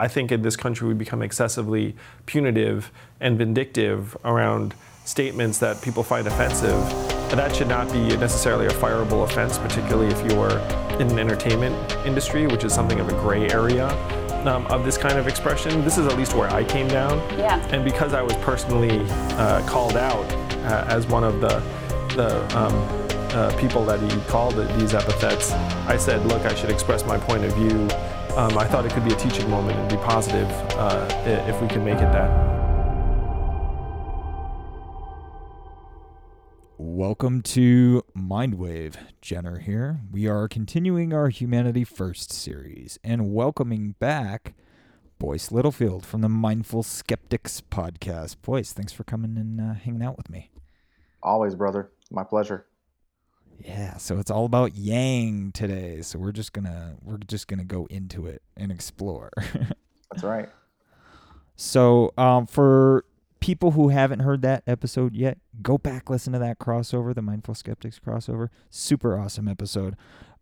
I think in this country we become excessively punitive and vindictive around statements that people find offensive. And that should not be necessarily a fireable offense, particularly if you're in an entertainment industry, which is something of a gray area um, of this kind of expression. This is at least where I came down. Yeah. And because I was personally uh, called out uh, as one of the the um, uh, people that he called these epithets, I said, look, I should express my point of view. Um, I thought it could be a teaching moment and be positive uh, if we can make it that. Welcome to Mindwave. Jenner here. We are continuing our Humanity First series and welcoming back Boyce Littlefield from the Mindful Skeptics podcast. Boyce, thanks for coming and uh, hanging out with me. Always, brother. My pleasure. Yeah, so it's all about yang today. So we're just gonna we're just gonna go into it and explore. That's right. So um, for people who haven't heard that episode yet, go back listen to that crossover, the Mindful Skeptics crossover. Super awesome episode.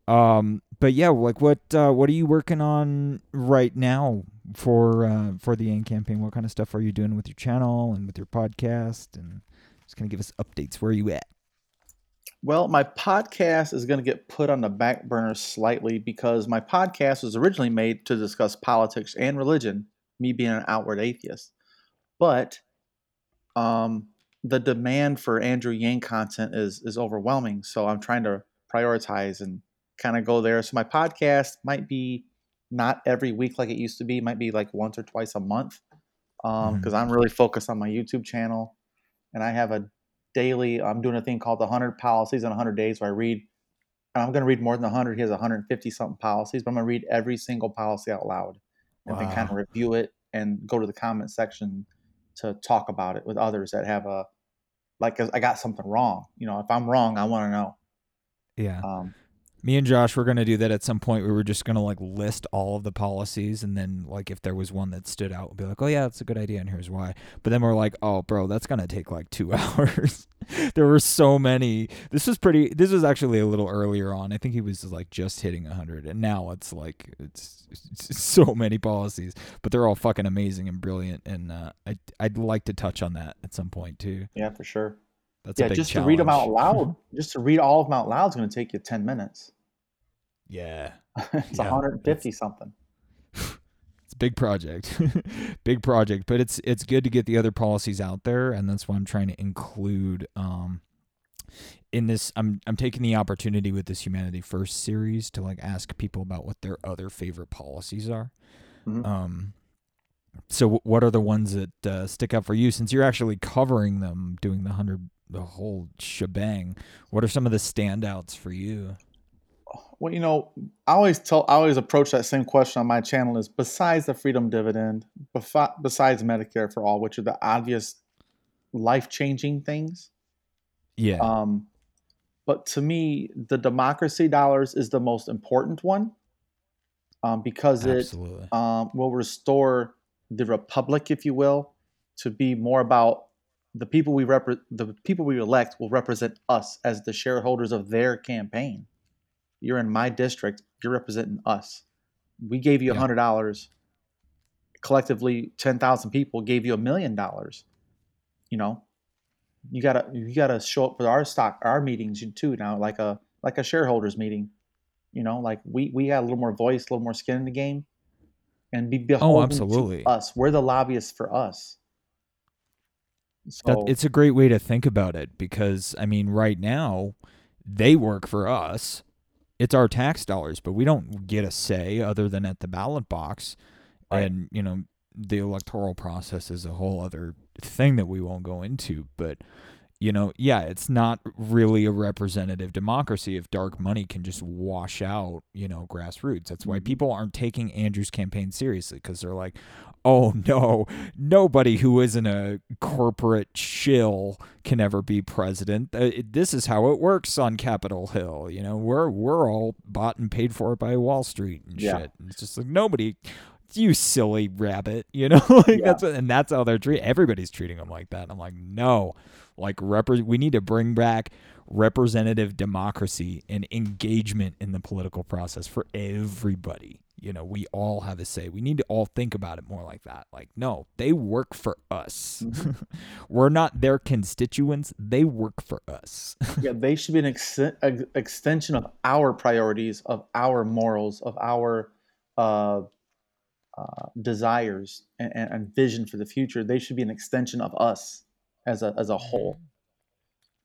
Um, but yeah, like what uh, what are you working on right now for uh, for the Yang campaign? What kind of stuff are you doing with your channel and with your podcast? And just kind of give us updates. Where are you at? Well, my podcast is going to get put on the back burner slightly because my podcast was originally made to discuss politics and religion, me being an outward atheist. But um, the demand for Andrew Yang content is is overwhelming, so I'm trying to prioritize and kind of go there. So my podcast might be not every week like it used to be, it might be like once or twice a month because um, mm-hmm. I'm really focused on my YouTube channel and I have a daily. I'm doing a thing called the 100 policies in 100 days where I read, and I'm going to read more than 100. He has 150 something policies, but I'm going to read every single policy out loud and wow. then kind of review it and go to the comment section to talk about it with others that have a like I got something wrong. You know, if I'm wrong, I want to know. Yeah. Um, me and Josh were going to do that at some point. We were just going to like list all of the policies and then like if there was one that stood out, we'd be like, "Oh yeah, that's a good idea and here's why." But then we're like, "Oh, bro, that's going to take like 2 hours." there were so many. This was pretty this was actually a little earlier on. I think he was like just hitting 100 and now it's like it's, it's so many policies, but they're all fucking amazing and brilliant and uh, I I'd like to touch on that at some point too. Yeah, for sure. That's yeah, just challenge. to read them out loud. just to read all of them out loud is going to take you 10 minutes. Yeah. it's yeah. 150 it's, something. It's a big project. big project, but it's it's good to get the other policies out there and that's why I'm trying to include um in this I'm I'm taking the opportunity with this Humanity First series to like ask people about what their other favorite policies are. Mm-hmm. Um so what are the ones that uh, stick out for you since you're actually covering them doing the 100 the whole shebang what are some of the standouts for you well, you know, I always tell, I always approach that same question on my channel is besides the freedom dividend, besides Medicare for all, which are the obvious life changing things. Yeah. Um, but to me, the democracy dollars is the most important one um, because Absolutely. it um, will restore the republic, if you will, to be more about the people we rep- the people we elect will represent us as the shareholders of their campaign. You're in my district. You're representing us. We gave you a hundred dollars. Collectively, ten thousand people gave you a million dollars. You know, you gotta you gotta show up for our stock our meetings too now, like a like a shareholders meeting. You know, like we we got a little more voice, a little more skin in the game, and be oh, beholden oh, absolutely. to us. We're the lobbyists for us. So, that, it's a great way to think about it because I mean, right now they work for us it's our tax dollars, but we don't get a say other than at the ballot box. Right. And, you know, the electoral process is a whole other thing that we won't go into. But, you know, yeah, it's not really a representative democracy if dark money can just wash out, you know, grassroots. That's why mm-hmm. people aren't taking Andrew's campaign seriously because they're like, oh no, nobody who isn't a corporate shill can ever be president. Uh, this is how it works on Capitol Hill. You know, we're we're all bought and paid for by Wall Street and yeah. shit. And it's just like nobody you silly rabbit, you know, like yeah. that's what, and that's how they're treating. Everybody's treating them like that. And I'm like, no, like rep- we need to bring back representative democracy and engagement in the political process for everybody. You know, we all have a say. We need to all think about it more like that. Like, no, they work for us. Mm-hmm. We're not their constituents. They work for us. yeah, they should be an ex- extension of our priorities, of our morals, of our uh, uh, desires and, and, vision for the future. They should be an extension of us as a as a whole. Mm-hmm.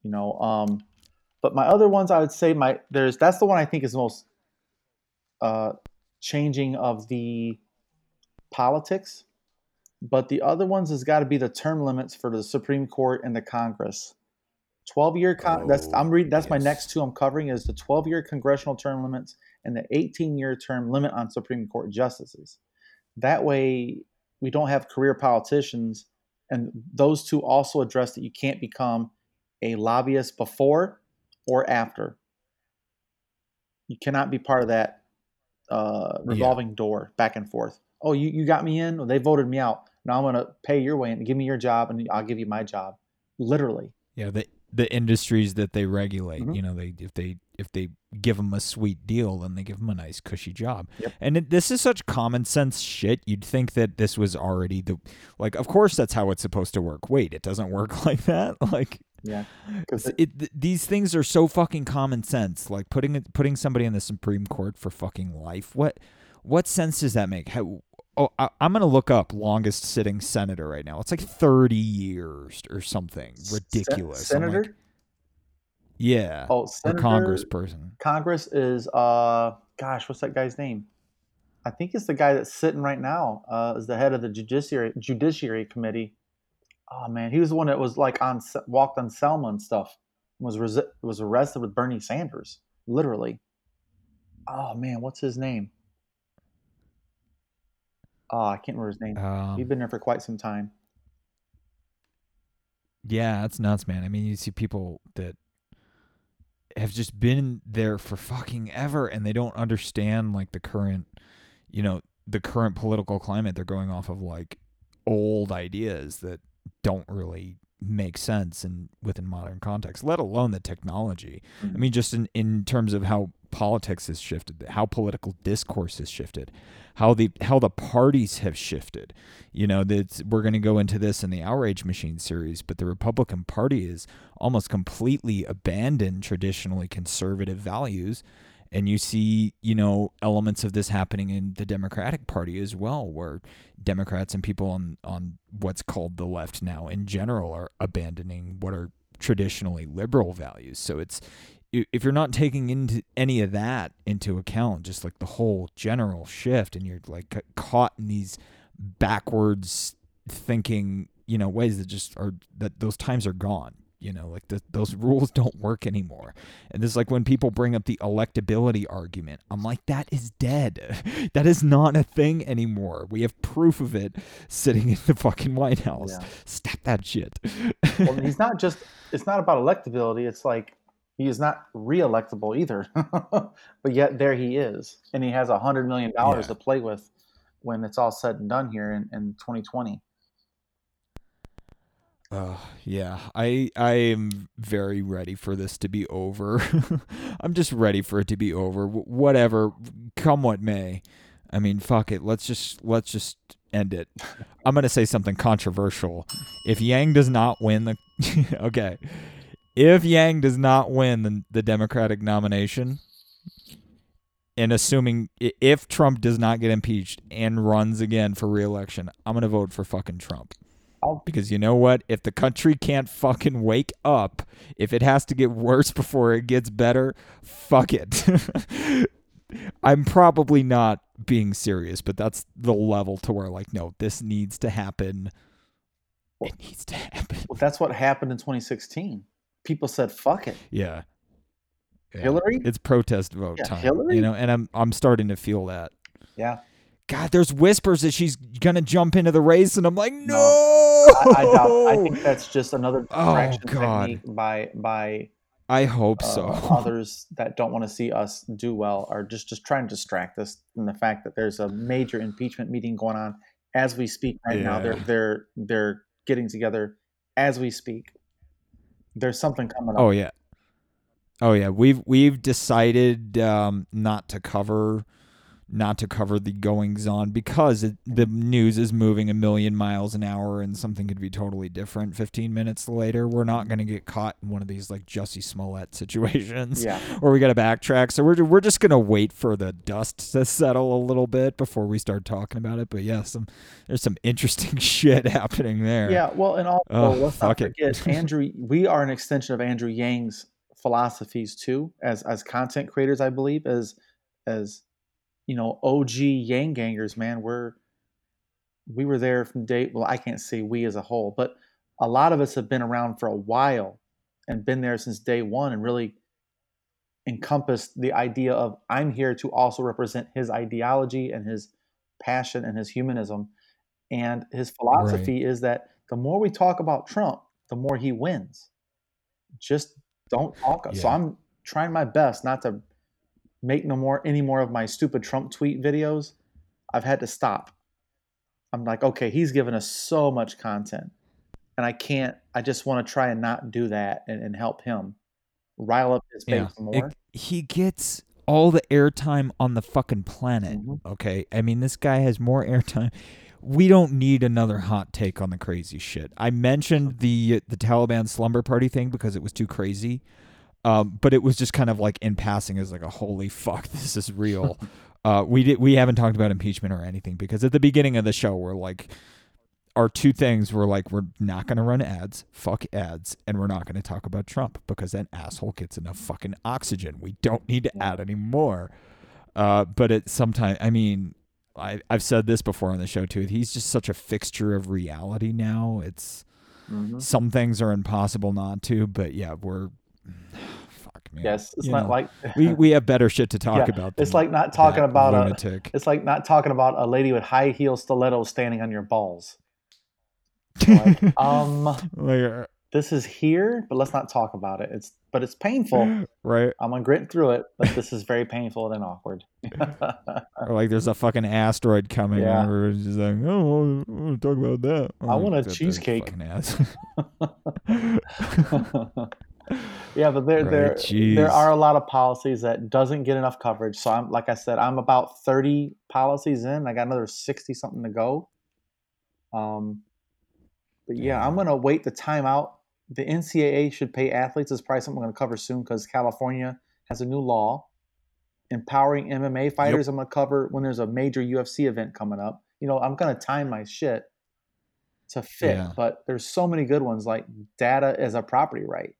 You know, um, but my other ones, I would say my there's that's the one I think is most uh, changing of the politics. But the other ones has got to be the term limits for the Supreme Court and the Congress. Twelve year con- oh, that's I'm reading that's yes. my next two I'm covering is the 12 year congressional term limits and the 18 year term limit on Supreme Court justices. That way we don't have career politicians and those two also address that you can't become a lobbyist before or after. You cannot be part of that uh, revolving yeah. door back and forth. Oh, you, you got me in? Well, they voted me out. Now I'm going to pay your way and give me your job and I'll give you my job. Literally. Yeah, the the industries that they regulate, mm-hmm. you know, they if they if they give them a sweet deal, then they give them a nice cushy job. Yep. And it, this is such common sense shit. You'd think that this was already the like. Of course, that's how it's supposed to work. Wait, it doesn't work like that. Like yeah, because these things are so fucking common sense. Like putting putting somebody in the Supreme Court for fucking life. What what sense does that make? How, oh, I, am gonna look up longest sitting senator right now. It's like 30 years or something ridiculous. Sen- senator. Like, yeah. Oh, senator, or Congressperson. Congress is uh, gosh, what's that guy's name? I think it's the guy that's sitting right now uh, as the head of the judiciary judiciary committee oh man, he was the one that was like on walked on Selma and stuff. Was resi- was arrested with Bernie Sanders, literally. Oh man, what's his name? Oh, I can't remember his name. Um, He's been there for quite some time. Yeah, that's nuts, man. I mean, you see people that have just been there for fucking ever and they don't understand like the current, you know, the current political climate. They're going off of like old ideas that don't really make sense in within modern context, let alone the technology. Mm-hmm. I mean, just in, in terms of how politics has shifted, how political discourse has shifted, how the how the parties have shifted. You know, that we're going to go into this in the Outrage Machine series, but the Republican Party is almost completely abandoned traditionally conservative values and you see you know elements of this happening in the democratic party as well where democrats and people on on what's called the left now in general are abandoning what are traditionally liberal values. So it's if you're not taking into any of that into account just like the whole general shift and you're like caught in these backwards thinking you know ways that just are that those times are gone you know, like the, those rules don't work anymore. And this is like when people bring up the electability argument. I'm like, that is dead. that is not a thing anymore. We have proof of it sitting in the fucking White House. Yeah. Stop that shit. well, he's not just, it's not about electability. It's like he is not re-electable either. but yet there he is. And he has a $100 million yeah. to play with when it's all said and done here in, in 2020. Uh, yeah, I I am very ready for this to be over. I'm just ready for it to be over. W- whatever, come what may. I mean, fuck it. Let's just let's just end it. I'm gonna say something controversial. If Yang does not win the, okay, if Yang does not win the, the Democratic nomination, and assuming if Trump does not get impeached and runs again for reelection, I'm gonna vote for fucking Trump. Because you know what? If the country can't fucking wake up, if it has to get worse before it gets better, fuck it. I'm probably not being serious, but that's the level to where, like, no, this needs to happen. It needs to happen. Well, that's what happened in 2016. People said, fuck it. Yeah. yeah. Hillary? It's protest vote yeah, time. Hillary? You know, and I'm I'm starting to feel that. Yeah. God, there's whispers that she's gonna jump into the race, and I'm like, no. no. I, I, doubt. I think that's just another distraction oh, technique by by. I hope uh, so. others that don't want to see us do well are just just trying to distract us from the fact that there's a major impeachment meeting going on as we speak right now. They're they're they're getting together as we speak. There's something coming up. Oh yeah. Oh yeah. We've we've decided um, not to cover not to cover the goings on because it, the news is moving a million miles an hour and something could be totally different 15 minutes later. We're not going to get caught in one of these like Jussie Smollett situations Yeah. where we got to backtrack. So we're we're just going to wait for the dust to settle a little bit before we start talking about it. But yeah, some there's some interesting shit happening there. Yeah, well, and also Oh, let's not forget Andrew. We are an extension of Andrew Yang's philosophies too, as as content creators. I believe as as you know, OG Yang gangers. Man, we're we were there from day. Well, I can't say we as a whole, but a lot of us have been around for a while and been there since day one, and really encompassed the idea of I'm here to also represent his ideology and his passion and his humanism. And his philosophy is that the more we talk about Trump, the more he wins. Just don't talk. So I'm trying my best not to make no more any more of my stupid Trump tweet videos. I've had to stop. I'm like, okay, he's given us so much content. And I can't, I just want to try and not do that and, and help him rile up his base Yeah. more. It- he gets all the airtime on the fucking planet. Mhm. Okay. I mean, this guy has more airtime. We don't need another hot take on the crazy shit. I mentioned the the Taliban slumber party thing because it was too crazy. Um, but it was just kind of like in passing as like a holy fuck, this is real. uh, we did we haven't talked about impeachment or anything because at the beginning of the show we're like our two things were like we're not going to run ads, fuck ads, and we're not going to talk about Trump because that asshole gets enough fucking oxygen. We don't need to add any more. Uh, but it sometimes, I mean, I I've said this before on the show too. He's just such a fixture of reality now. It's Mhm. some things are impossible not to, but yeah, we're fuck man. Yes, it's You not know, like we we have better shit to talk Yeah, about. it's like not talking about a it's like not talking about a lady with high heel stilettos standing on your balls. Like, um, Like, uh, this is here, but let's not talk about it. It's but it's painful. right? I'm gonna grit through it, but this is very painful and awkward. Or like there's a fucking asteroid coming, Yeah. and we're just like, oh, I want to talk about that. I want a That- that cheesecake. Yeah, but there Right, there there are a lot of policies that doesn't get enough coverage. So I'm like I said, I'm about 30 policies in. I got another 60 something to go. Um, but yeah, I'm gonna wait the time out. The NCAA should pay athletes is probably something I'm gonna cover soon because California has a new law empowering MMA fighters. I'm gonna cover when there's a major UFC event coming up. You know, I'm gonna time my shit to fit, Yeah. but there's so many good ones like data as a property right.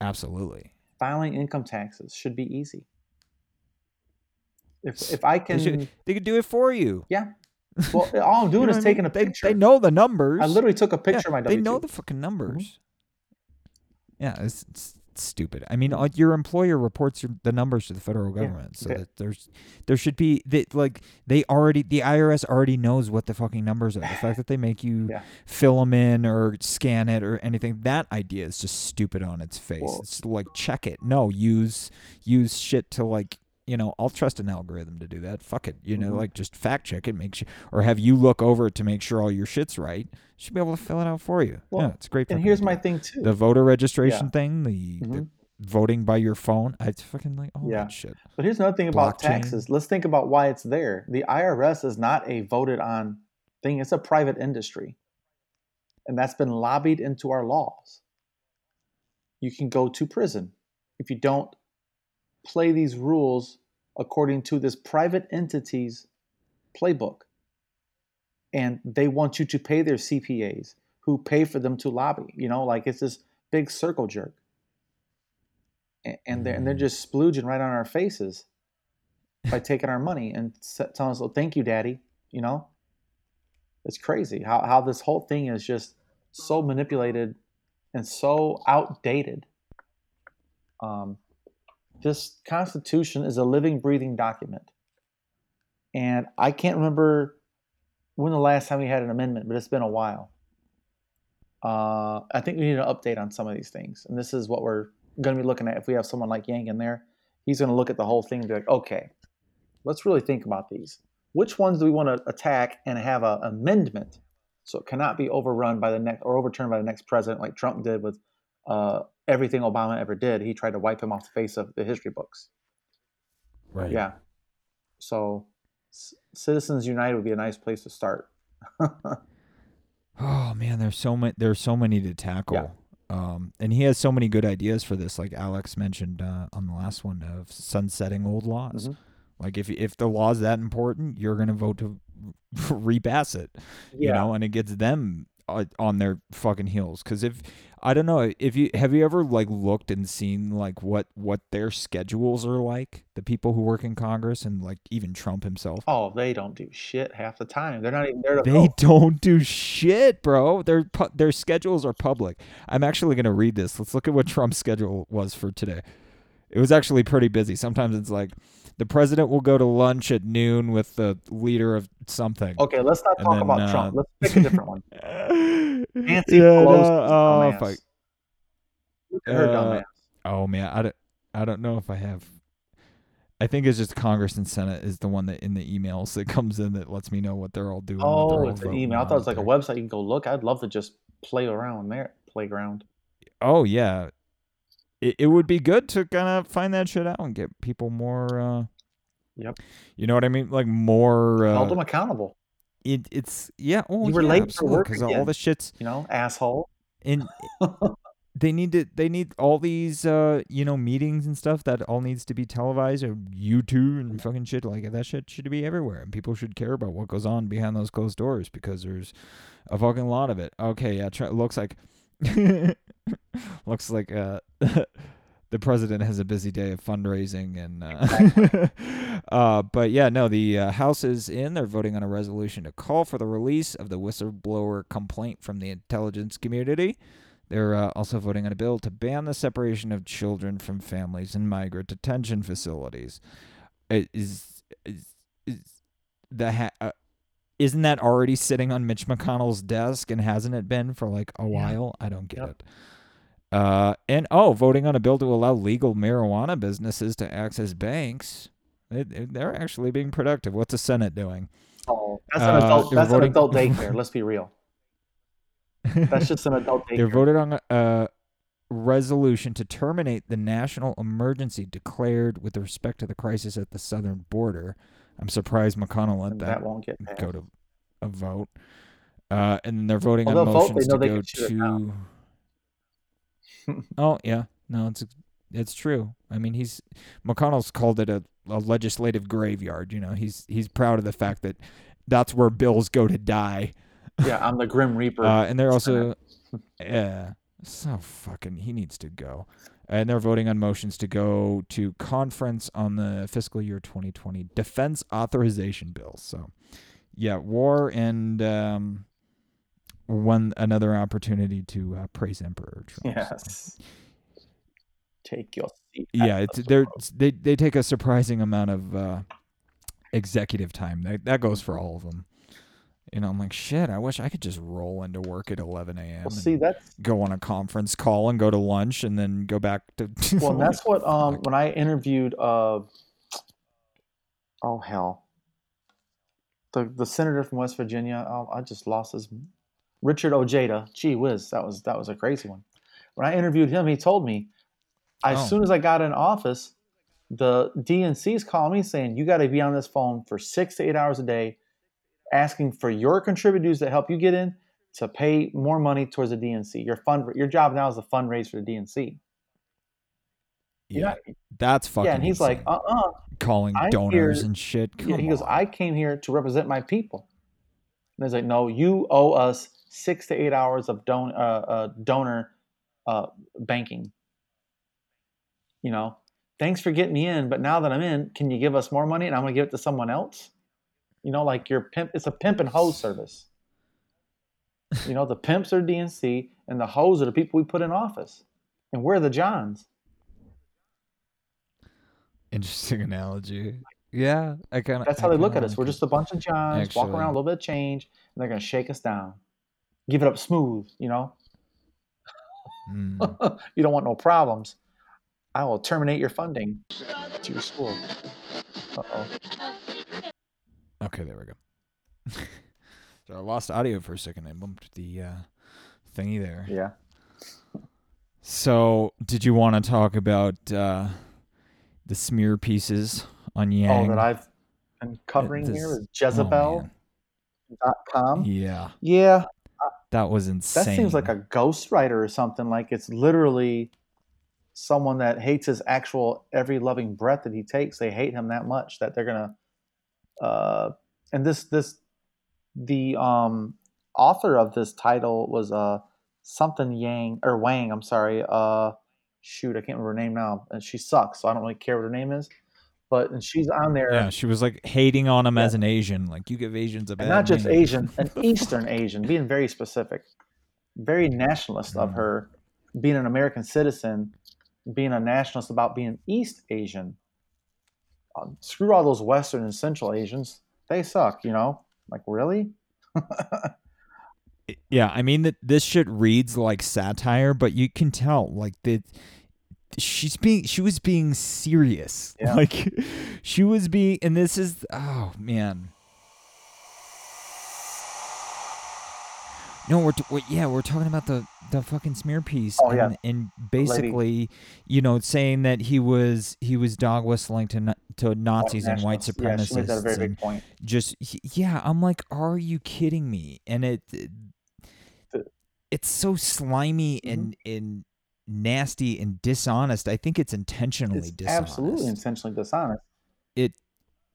Absolutely. Filing income taxes should be easy. If if I They, can, should, they could do it for you. yeah. Well, all I'm doing You know is I taking mean? a They- picture. They, know the numbers. I literally took a Yeah, picture of my They W know the fucking numbers. Mm-hmm. Yeah, it's, it's stupid. I mean, uh, your employer reports your, the numbers to the federal Yeah, government, so okay. that there's there should be that like they already the IRS already knows what the fucking numbers are. The fact that they make you Yeah. fill them in or scan it or anything, that idea is just stupid on its face. Well- it's like check it. No, use use shit to like you know, I'll trust an algorithm to do that. Fuck it. You know, Mhm. like just fact check it, make sure, or have you look over it to make sure all your shit's right. Should be able to fill it out for you. Well, yeah, it's great. And here's idea. my thing too. the voter registration Yeah. thing, the, the Mhm. voting by your phone. I fucking like all Yeah. that shit. But here's another thing about Blockchain. taxes. Let's think about why it's there. The IRS is not a voted on thing, it's a private industry. And that's been lobbied into our laws. You can go to prison if you don't play these rules according to this private entity's playbook. And they want you to pay their CPAs who pay for them to lobby. You know, like it's this big circle jerk and they're, and they're just splooging right on our faces by taking our money and telling us, "Oh, thank you, Daddy." You know, it's crazy how how this whole thing is just so manipulated and so outdated. Um, this Constitution is a living, breathing document, and I can't remember when the last time we had an amendment, but it's been a while. Uh, I think we need an update on some of these things, and this is what we're going to be looking at. If we have someone like Yang in there, he's going to look at the whole thing and be like, okay, let's really think about these. Which ones do we want to attack and have an amendment so it cannot be overrun by the next or overturned by the next president like Trump did with uh, everything Obama ever did. He tried to wipe him off the face of the history books. Right. Yeah. So, C- Citizens United would be a nice place to start. oh man, there's so many. There's so many to tackle. Yeah. Um, and he has so many good ideas for this, like Alex mentioned uh, on the last one of sunsetting old laws. Mhm. Like if if the law is that important, you're gonna vote to repass it. yeah. You know, and it gets them Uh, on their fucking heels. Because if I don't know if you have you ever like looked and seen like what what their schedules are like, the people who work in Congress and like even Trump himself. Oh, they don't do shit half the time. They're not even there to They vote. don't do shit, bro. Their pu- their schedules are public. I'm actually gonna read this. Let's look at what Trump's schedule was for today. It was actually pretty busy. Sometimes it's like the president will go to lunch at noon with the leader of something. Okay, let's not talk then, about uh, Trump. Let's pick a different one. Nancy Yeah, no, Pelosi. oh, dumbass. fuck. Her Uh, dumbass. Oh man, I don't, I don't know if I have. I think it's just Congress and Senate is the one that in the emails that comes in that lets me know what they're all doing. Oh, it's an email. I thought it was like a website you can go look. I'd love to just play around there. Playground. Oh yeah, it it would be good to kind of find that shit out and get people more. uh Yep. You know what I mean? Like more. Hold them Uh, accountable. it, it's yeah. Oh, You were yeah, late for work 'cause all the shit's You know, asshole. And they need to they need all these uh you know meetings and stuff that all needs to be televised or YouTube and fucking shit like that shit should be everywhere and people should care about what goes on behind those closed doors because there's a fucking lot of it. Okay, yeah, try, looks like looks like uh the president has a busy day of fundraising and uh, uh but yeah no the uh, house is in they're voting on a resolution to call for the release of the whistleblower complaint from the intelligence community they're uh, also voting on a bill to ban the separation of children from families in migrant detention facilities. It Is is, is the ha- uh, isn't that already sitting on Mitch McConnell's desk and hasn't it been for like a Yeah. while? I don't get Yep. it. Uh, and oh, voting on a bill to allow legal marijuana businesses to access banks. They, they're actually being productive. What's the Senate doing? Oh, that's an Uh, adult. they're That's an adult daycare. Let's be real. That's just an adult daycare. They're daycare. voted on a, resolution to terminate the national emergency declared with respect to the crisis at the southern border. I'm surprised McConnell let that, that won't get passed. go to a vote. Uh, and they're voting Well, on they'll vote, they motions to go can shut it to. Oh yeah, no, it's it's true. I mean, he's McConnell's called it a, a legislative graveyard. You know, he's he's proud of the fact that that's where bills go to die. Yeah, I'm the Grim Reaper. Uh, and they're also, yeah, so fucking. He needs to go. And they're voting on motions to go to conference on the fiscal year 2020 defense authorization bill. So, yeah, war and um, one another opportunity to uh, praise Emperor Trump. So, yes. Take your seat. yeah, it's the they're they they take a surprising amount of uh, executive time. That that goes for all of them. You know, I'm like, shit. I wish I could just roll into work at 11 a.m. Well, see, that's go on a conference call and go to lunch and then go back to. well, that's what um when I interviewed uh oh hell the the senator from West Virginia oh, I just lost his Richard Ojeda gee whiz that was that was a crazy one when I interviewed him he told me as Oh. soon as I got in office the DNC's calling me saying you got to be on this phone for six to eight hours a day asking for your contributors that help you get in to pay more money towards the DNC your fund your job now is to fundraise for the DNC yeah, that's fucking. yeah, and he's like, insane. uh uh calling I'm donors here- and shit. Yeah, Come he goes. I came here to represent my people. And he's like, no, you owe us six to eight hours of don- uh, uh, donor uh, banking. You know, thanks for getting me in, but now that I'm in, can you give us more money and I'm going to give it to someone else? You know, like your pimp, it's a pimp and hose service. You know, the pimps are DNC and the hoes are the people we put in office. And we're the Johns. Interesting analogy. Yeah, I kind of. That's how they look at us. We're just a bunch of Johns, walk around a little bit of change, and they're going to shake us down. Give it up smooth, you know? Mm. you don't want no problems. I will terminate your funding to your school. Uh oh. Okay, there we go. so I lost audio for a second. I bumped the uh, thingy there. Yeah. So, did you want to talk about uh, the smear pieces on Yang? Oh, that I've been covering this, here is Jezebel.com. Oh, yeah. Yeah. That was insane. That seems like a ghostwriter or something. Like it's literally someone that hates his actual every loving breath that he takes. They hate him that much that they're gonna. Uh, and this this the um author of this title was uh something Yang or Wang. I'm sorry. Uh, shoot, I can't remember her name now, and she sucks. So I don't really care what her name is. But and she's on there. Yeah, she was like hating on him yeah. as an Asian. Like you give Asians a bad. And not just name. Asian, an Eastern Asian, being very specific, very nationalist mm. of her, being an American citizen, being a nationalist about being East Asian. Um, screw all those Western and Central Asians. They suck, you know. Like really? yeah, I mean that this shit reads like satire, but you can tell like that she's being she was being serious. Yeah. Like she was being and this is oh man. No, we're, we're, yeah, we're talking about the the fucking smear piece. Oh, and, yeah. and basically, you know, saying that he was he was dog whistling to to Nazis white and white supremacists. Yeah, she made that a very big point. Just yeah, I'm like, are you kidding me? And it, it it's so slimy mm-hmm. and and nasty and dishonest. I think it's intentionally it's dishonest. Absolutely intentionally dishonest. It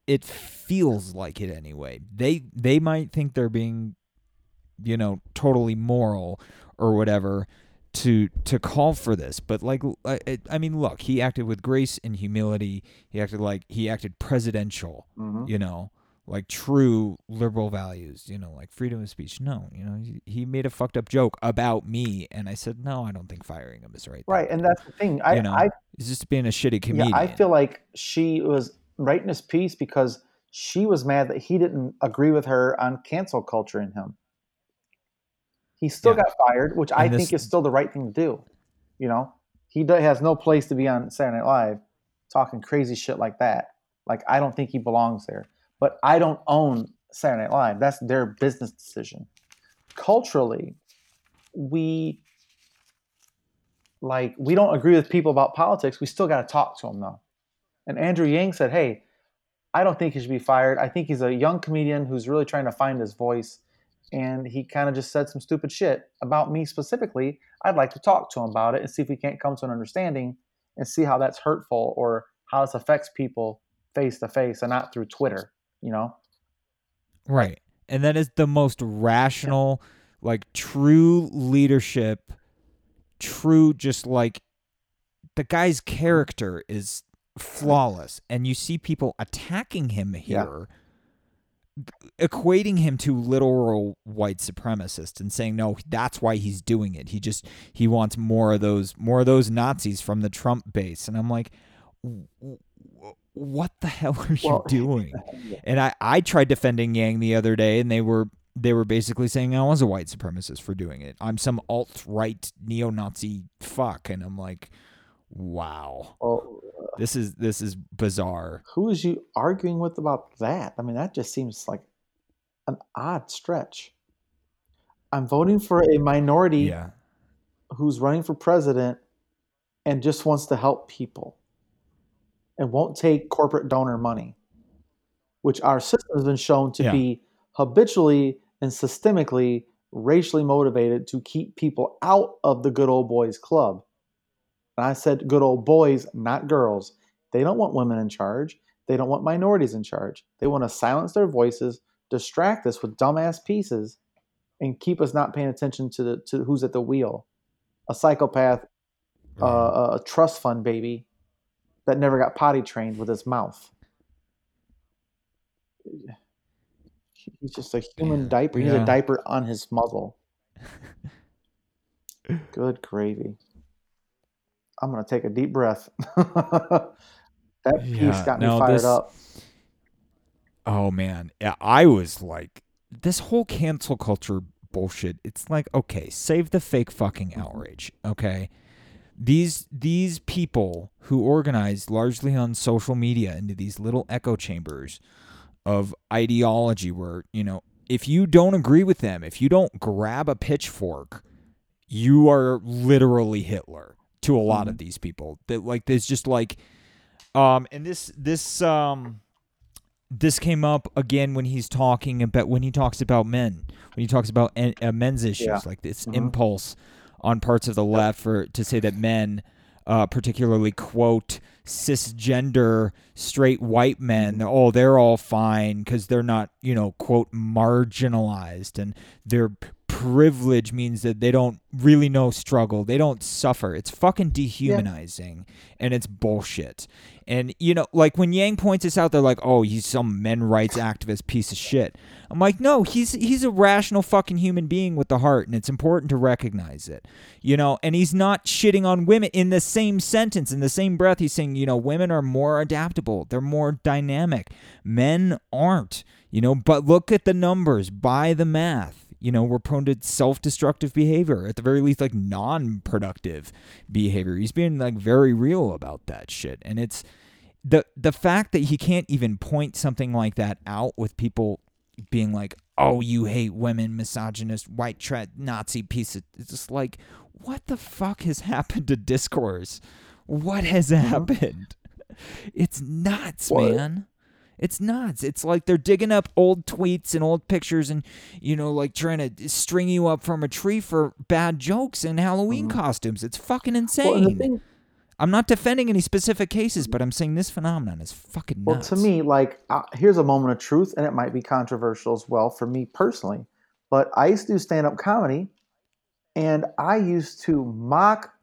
it feels like it anyway. They they might think they're being you know totally moral or whatever to to call for this but like I, I mean look he acted with grace and humility he acted like he acted presidential mm-hmm. you know like true liberal values, you know, like freedom of speech. No, you know, he, made a fucked up joke about me, and I said, no, I don't think firing him is right. Right, and that's the thing. I, you know, I, he's just being a shitty comedian. Yeah, I feel like she was writing this piece because she was mad that he didn't agree with her on cancel culture in him. He still yeah. got fired, which and I this, think is still the right thing to do. You know, he has no place to be on Saturday Night Live talking crazy shit like that. Like, I don't think he belongs there but I don't own Saturday Night Live. That's their business decision. Culturally, we like we don't agree with people about politics. We still got to talk to them though. And Andrew Yang said, "Hey, I don't think he should be fired. I think he's a young comedian who's really trying to find his voice." And he kind of just said some stupid shit about me specifically. I'd like to talk to him about it and see if we can't come to an understanding and see how that's hurtful or how this affects people face to face and not through Twitter you know? Right. And that is the most rational, like true leadership, true, just like the guy's character is flawless. And you see people attacking him here. Yeah equating him to literal white supremacist and saying no that's why he's doing it he just he wants more of those more of those nazis from the trump base and i'm like what the hell are you well, doing? And I, I tried defending Yang the other day, and they were they were basically saying I was a white supremacist for doing it. I'm some alt right neo Nazi fuck, and I'm like, wow, well, this is this is bizarre. Who is you arguing with about that? I mean, that just seems like an odd stretch. I'm voting for a minority yeah. who's running for president and just wants to help people and won't take corporate donor money, which our system has been shown to yeah. be habitually and systemically racially motivated to keep people out of the good old boys club. And I said good old boys, not girls. They don't want women in charge. They don't want minorities in charge. They want to silence their voices, distract us with dumbass pieces, and keep us not paying attention to the to who's at the wheel. A psychopath, uh, a trust fund baby, that never got potty trained with his mouth. He's just a human yeah. diaper. He's yeah. a diaper on his muzzle. Good gravy. I'm gonna take a deep breath. that piece yeah, got me no, fired this, up. Oh man, yeah, I was like, this whole cancel culture bullshit. It's like, okay, save the fake fucking Mm-hmm. outrage, okay? These these people who organize largely on social media into these little echo chambers of ideology where, you know, if you don't agree with them, if you don't grab a pitchfork, you are literally Hitler to a lot of these people. That like there's just like um and this this um this came up again when he's talking about when he talks about men when he talks about en- uh, men's issues Yeah. like this Mhm. impulse on parts of the left for to say that men uh, particularly quote cisgender straight white men oh they're all fine because they're not you know quote marginalized and their privilege means that they don't really know struggle. They don't suffer. It's fucking dehumanizing and it's bullshit. And you know like when yang points this out they're like oh he's some men rights activist piece of shit. I'm like no he's he's a rational fucking human being with the heart and it's important to recognize it. You know and he's not shitting on women in the same sentence in the same breath. He's saying you know women are more adaptable. They're more dynamic. Men aren't you know but look at the numbers. By the math you know we're prone to self-destructive behavior at the very least like non-productive behavior. He's being like very real about that shit. And it's the the fact that he can't even point something like that out with people being like oh you hate women misogynist white tra- nazi piece of it's just like what the fuck has happened to discourse? What has mm-hmm. happened? It's nuts What? man it's nuts. It's like they're digging up old tweets and old pictures and, you know, like trying to string you up from a tree for bad jokes and Halloween costumes. It's fucking insane. the thing, I'm not defending any specific cases, but I'm saying this phenomenon is fucking nuts. well, to me, like, uh, here's a moment of truth, and it might be controversial as well for me personally. But I used to do stand up comedy, and I used to mock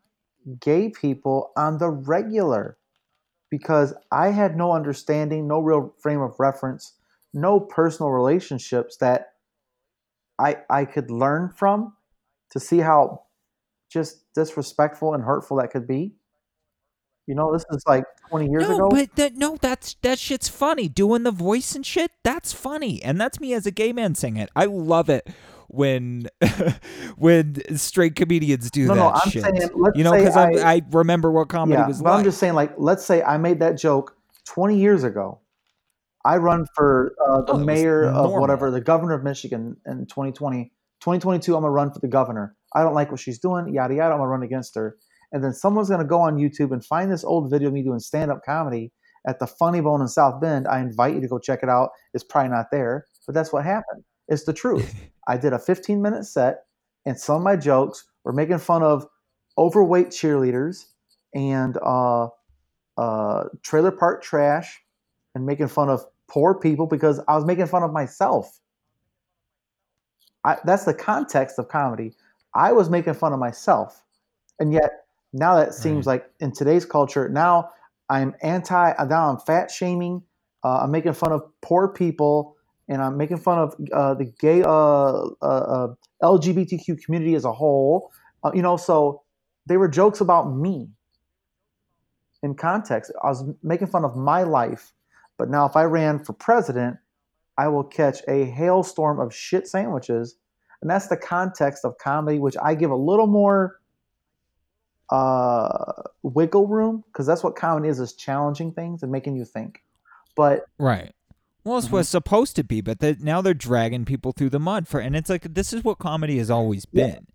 gay people on the regular because I had no understanding, no real frame of reference, no personal relationships that I I could learn from to see how just disrespectful and hurtful that could be. You know, this is like 20 years no, ago. but that, no, that's that shit's funny. Doing the voice and shit, that's funny, and that's me as a gay man saying it. I love it when when straight comedians do No, that no, I'm shit. saying, let's you know, because I- I remember what comedy yeah, was but like. I'm just saying, like, let's say I made that joke 20 years ago. I run for uh, the Oh, mayor of whatever, the governor of Michigan in 2020. 2022, I'm gonna run for the governor. I don't like what she's doing, yada yada. I'm gonna run against her. And then someone's gonna go on YouTube and find this old video of me doing stand-up comedy at the Funny Bone in South Bend. I invite you to go check it out. It's probably not there, but that's what happened. It's the truth. I did a 15 minute set, and some of my jokes were making fun of overweight cheerleaders and uh, uh, trailer park trash and making fun of poor people because I was making fun of myself. I, that's the context of comedy. I was making fun of myself. And yet now that seems like in today's culture, now I'm anti, now I'm fat shaming. Uh, I'm making fun of poor people and I'm making fun of uh, the gay uh, uh, uh, LGBTQ community as a whole. Uh, you know, so they were jokes about me in context. I was making fun of my life. But now, if I ran for president, I will catch a hailstorm of shit sandwiches. And that's the context of comedy, which I give a little more uh, wiggle room because that's what comedy is: is challenging things and making you think. But Right. Well, it's Mhm. what's supposed to be, but they, now they're dragging people through the mud for, and it's like this is what comedy has always Yeah. been.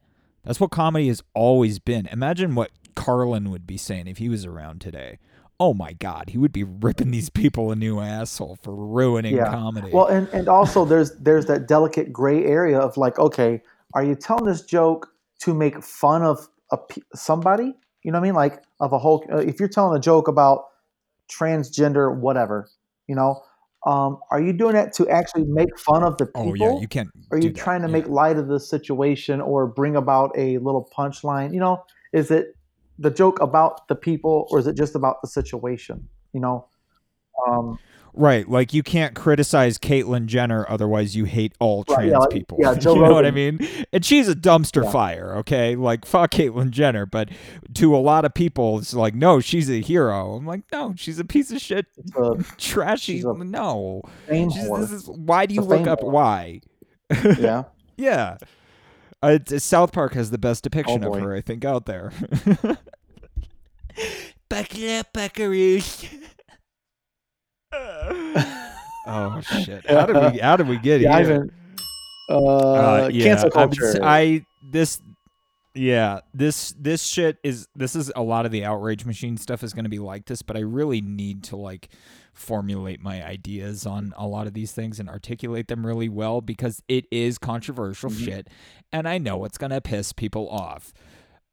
That's what comedy has always been. Imagine what Carlin would be saying if he was around today. Oh my God, he would be ripping these people a new asshole for ruining Yeah. comedy. Well, and, and also there's there's that delicate gray area of like, okay, are you telling this joke to make fun of a, somebody? You know what I mean? Like of a whole. Uh, if you're telling a joke about transgender, whatever, you know, um, are you doing that to actually make fun of the people? oh yeah, you can't. are you that, trying to yeah. make light of the situation or bring about a little punchline? You know, is it the joke about the people or is it just about the situation? You know, um, Right, like you can't criticize Caitlyn Jenner, otherwise you hate all Right, trans yeah, like- people. yeah, Joe you know what I mean? And she's a dumpster Yeah. fire, okay? Like fuck Caitlyn Jenner, but to a lot of people, it's like, no, she's a hero. I'm like, no, she's a piece of shit, a trashy. She's a No, She's- this is why do you It's a look up whore. why? yeah. Yeah. Uh, South Park has the best depiction oh, of her, I think, out there. Buckle up, buckaroos. Oh shit! How did we? How did we get yeah, here? Uh, uh, yeah, cancel culture. I, this yeah, this this shit is this is a lot of the outrage machine stuff is going to be like this, but I really need to like formulate my ideas on a lot of these things and articulate them really well because it is controversial mm-hmm. shit and I know it's going to piss people off.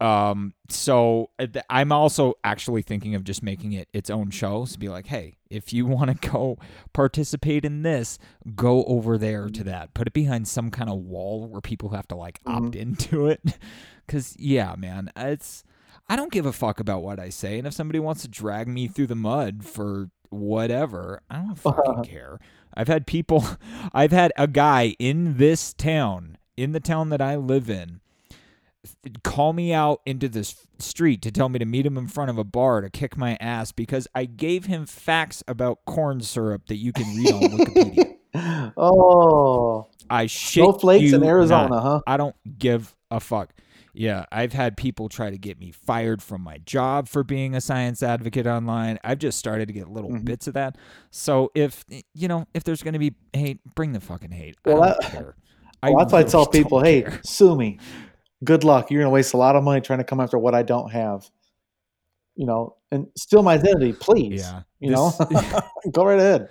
Um, so uh, I'm also actually thinking of just making it its own show. So be like, hey, if you want to go participate in this, go over there to that. Put it behind some kind of wall where people have to like mm-hmm. opt into it. Cause yeah, man, it's I don't give a fuck about what I say. And if somebody wants to drag me through the mud for whatever, I don't fucking care. I've had people I've had a guy in this town, in the town that I live in call me out into the street to tell me to meet him in front of a bar to kick my ass because I gave him facts about corn syrup that you can read on Wikipedia. oh, I shit snowflakes in Arizona, not. huh? I don't give a fuck. Yeah, I've had people try to get me fired from my job for being a science advocate online. I've just started to get little mm-hmm. bits of that. So if you know, if there's going to be hate, bring the fucking hate. Well, I don't that, care. Well, I that's why I tell people, hey, sue me good luck. You're going to waste a lot of money trying to come after what I don't have. You know, and steal my identity, please. Yeah. You this, know, go right ahead.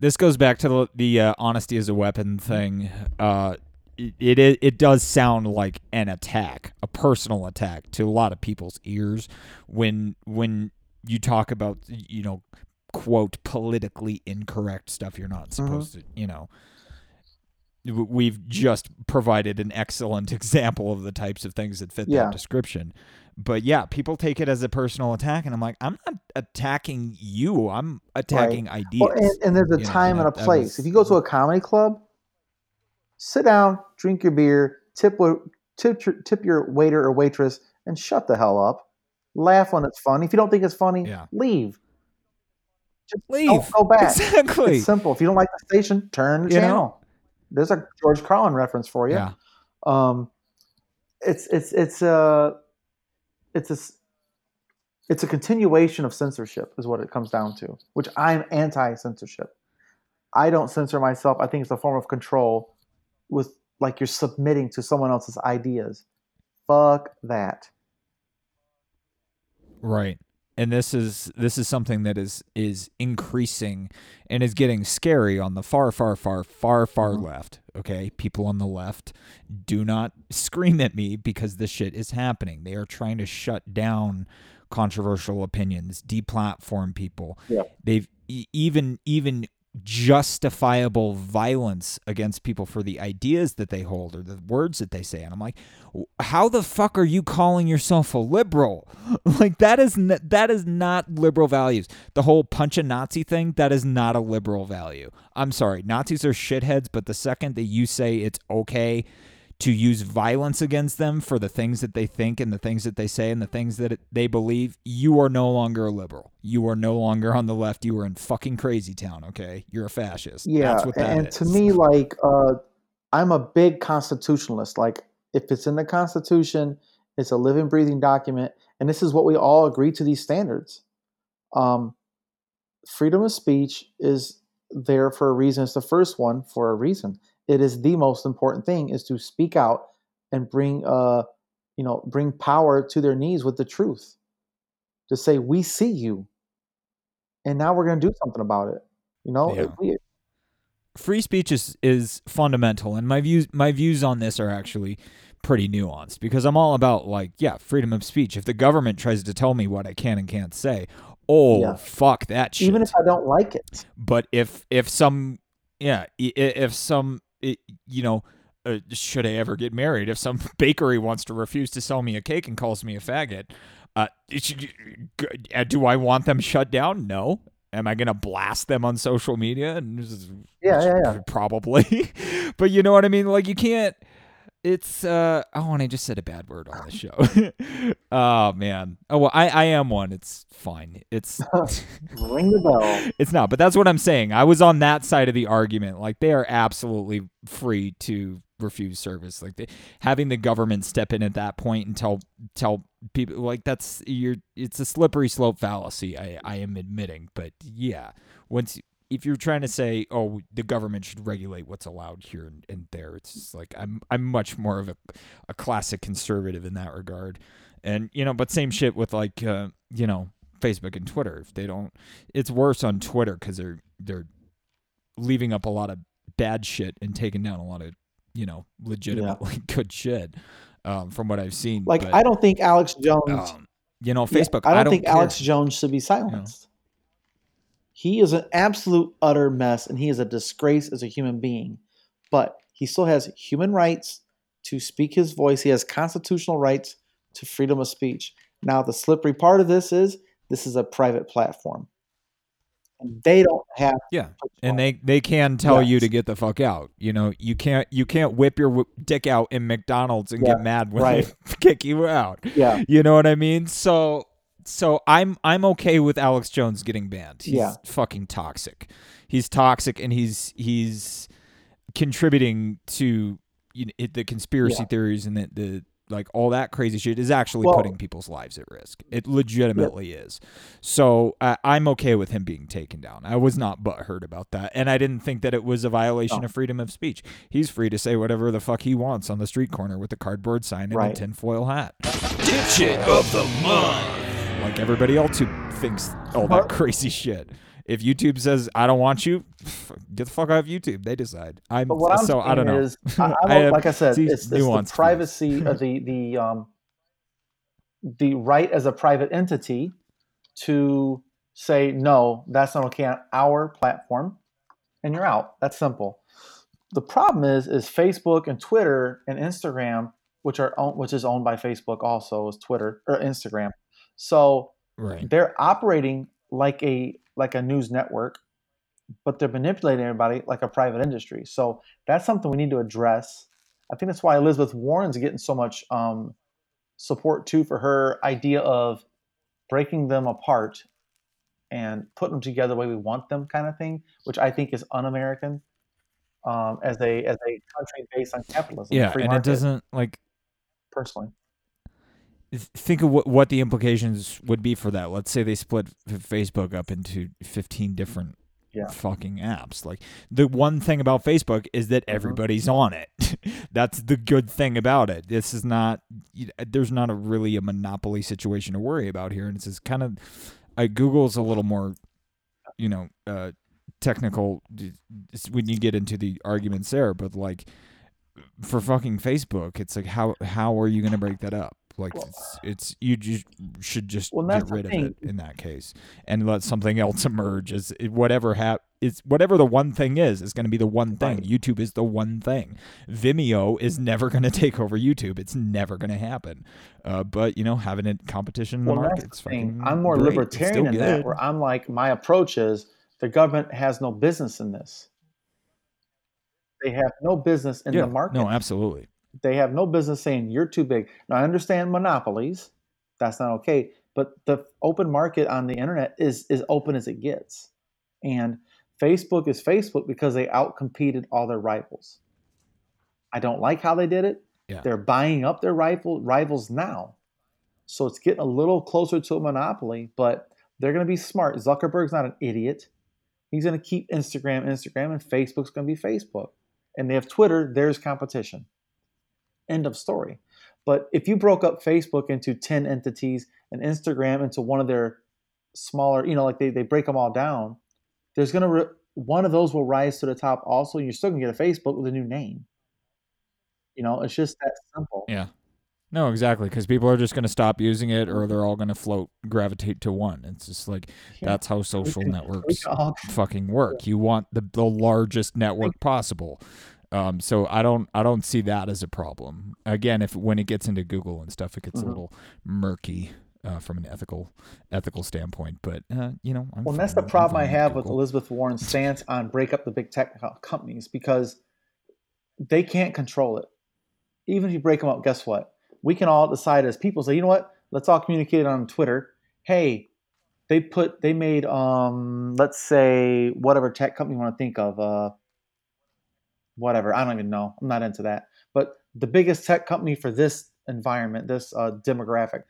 This goes back to the, the uh, honesty as a weapon thing. Uh, it, it it does sound like an attack, a personal attack to a lot of people's ears when when you talk about you know quote politically incorrect stuff you're not mm-hmm. supposed mm-hmm. to you know we've just provided an excellent example of the types of things that fit yeah. that description. But yeah, people take it as a personal attack, and I'm like, I'm not attacking you. I'm attacking right. ideas. Well, and, and, there's a you time know, and a place. Was, if you go to a comedy club, sit down, drink your beer, tip tip tip your waiter or waitress, and shut the hell up. Laugh when it's funny. If you don't think it's funny, yeah. leave. Just leave. Don't go back. Exactly. It's simple. If you don't like the station, turn the you channel. Know? There's a George Carlin reference for you. Yeah. Um, it's it's it's a it's a it's a continuation of censorship is what it comes down to. Which I'm anti censorship. I don't censor myself. I think it's a form of control with like you're submitting to someone else's ideas. Fuck that. Right and this is this is something that is is increasing and is getting scary on the far far far far far mm-hmm. left okay people on the left do not scream at me because this shit is happening they are trying to shut down controversial opinions deplatform people yeah. they've even even justifiable violence against people for the ideas that they hold or the words that they say. And i'm like how the fuck are you calling yourself a liberal? Like that is n- that is not liberal values. The whole punch a nazi thing that is not a liberal value. I'm sorry nazis are shitheads but the second that you say it's okay to use violence against them for the things that they think and the things that they say and the things that they believe, you are no longer a liberal. You are no longer on the left. You are in fucking crazy town. Okay, you're a fascist. Yeah, and is. to me, like, uh, I'm a big constitutionalist. Like, if it's in the Constitution, it's a living, breathing document, and this is what we all agree to these standards. Um, freedom of speech is there for a reason. It's the first one for a reason it is the most important thing is to speak out and bring uh you know bring power to their knees with the truth. To say we see you. And now we're going to do something about it you know? Yeah. we, free speech is is fundamental and my views my views on this are actually pretty nuanced because I'm all about like yeah freedom of speech. If the government tries to tell me what I can and can't say oh yeah. fuck that shit even if I don't like it. But if if some yeah if some it, you know, uh, should I ever get married, if some bakery wants to refuse to sell me a cake and calls me a faggot, uh, uh, do I want them shut down? No. Am I gonna blast them on social media? Yeah, yeah, yeah. Probably. but you know what I mean. Like you can't it's uh oh and I just said a bad word on the show. oh man. Oh well I, I am one. It's fine. It's ring the bell. It's not, but that's what I'm saying. I was on that side of the argument. Like they are absolutely free to refuse service. Like the, having the government step in at that point and tell tell people like that's you're it's a slippery slope fallacy. I I am admitting, but yeah, once if you're trying to say, oh, the government should regulate what's allowed here and, and there, it's like I'm I'm much more of a, a classic conservative in that regard. And you know, but same shit with like uh, you know Facebook and Twitter. If they don't, it's worse on Twitter because they're they're leaving up a lot of bad shit and taking down a lot of you know legitimately yeah. good shit. Um, from what I've seen, like but, I don't think Alex Jones. Um, you know, Facebook. Yeah, I, don't I, don't think care. Alex Jones should be silenced. He is an absolute utter mess and he is a disgrace as a human being. But he still has human rights to speak his voice. He has constitutional rights to freedom of speech. Now, the slippery part of this is this is a private platform. And they don't have yeah and they they can tell yes. you to get the fuck out you know you can't you can't whip your dick out in mcdonald's and yeah, get mad when right. they kick you out yeah you know what i mean so so I'm I'm okay with Alex Jones getting banned. He's yeah. fucking toxic. He's toxic and he's he's contributing to you know, the conspiracy yeah. theories and the, the like all that crazy shit is actually well, putting people's lives at risk. It legitimately yeah. is. So uh, I'm okay with him being taken down. I was not butthurt about that, and I didn't think that it was a violation no. of freedom of speech. He's free to say whatever the fuck he wants on the street corner with a cardboard sign and right. a tinfoil hat. Dipshit of the month like everybody else who thinks all that crazy shit. If YouTube says I don't want you, get the fuck out of YouTube. They decide. I'm, but what I'm so I don't know. Is, I, I have, like I said, it's, it's the privacy of the the um the right as a private entity to say no, that's not okay on our platform, and you're out. That's simple. The problem is is Facebook and Twitter and Instagram, which are own, which is owned by Facebook also, is Twitter or Instagram so right. they're operating like a like a news network, but they're manipulating everybody like a private industry. So that's something we need to address. I think that's why Elizabeth Warren's getting so much um, support too for her idea of breaking them apart and putting them together the way we want them, kind of thing, which I think is un-American um, as a as a country based on capitalism. Yeah, and market, it doesn't like personally think of what, what the implications would be for that. Let's say they split Facebook up into 15 different yeah. fucking apps. Like the one thing about Facebook is that mm-hmm. everybody's on it. That's the good thing about it. This is not there's not a really a monopoly situation to worry about here and it's just kind of uh, Google's a little more you know uh, technical when you get into the arguments there, but like for fucking Facebook, it's like how how are you going to break that up? Like well, it's, it's, you just should just well, get rid of it in that case and let something else emerge. As whatever hap is whatever the one thing is is going to be the one thing. Right. YouTube is the one thing. Vimeo is never going to take over YouTube. It's never going to happen. Uh, but you know, having a competition in well, the market, it's fucking. I'm more great. libertarian in that, where I'm like, my approach is the government has no business in this. They have no business in yeah, the market. No, absolutely. They have no business saying you're too big. Now, I understand monopolies. That's not okay. But the open market on the internet is as open as it gets. And Facebook is Facebook because they outcompeted all their rivals. I don't like how they did it. Yeah. They're buying up their rival rivals now. So it's getting a little closer to a monopoly, but they're going to be smart. Zuckerberg's not an idiot. He's going to keep Instagram Instagram and Facebook's going to be Facebook. And they have Twitter, there's competition. End of story. But if you broke up Facebook into 10 entities and Instagram into one of their smaller, you know, like they, they break them all down, there's going to, re- one of those will rise to the top also. And you're still going to get a Facebook with a new name. You know, it's just that simple. Yeah. No, exactly. Because people are just going to stop using it or they're all going to float, gravitate to one. It's just like yeah. that's how social networks all... fucking work. You want the, the largest network possible. Um, so I don't I don't see that as a problem. Again, if when it gets into Google and stuff, it gets mm-hmm. a little murky uh, from an ethical ethical standpoint. But uh, you know, I'm well, that's the problem I have with Elizabeth Warren's stance on break up the big tech companies because they can't control it. Even if you break them up, guess what? We can all decide as people say, you know what? Let's all communicate on Twitter. Hey, they put they made um let's say whatever tech company you want to think of uh whatever. I don't even know. I'm not into that. But the biggest tech company for this environment, this uh, demographic,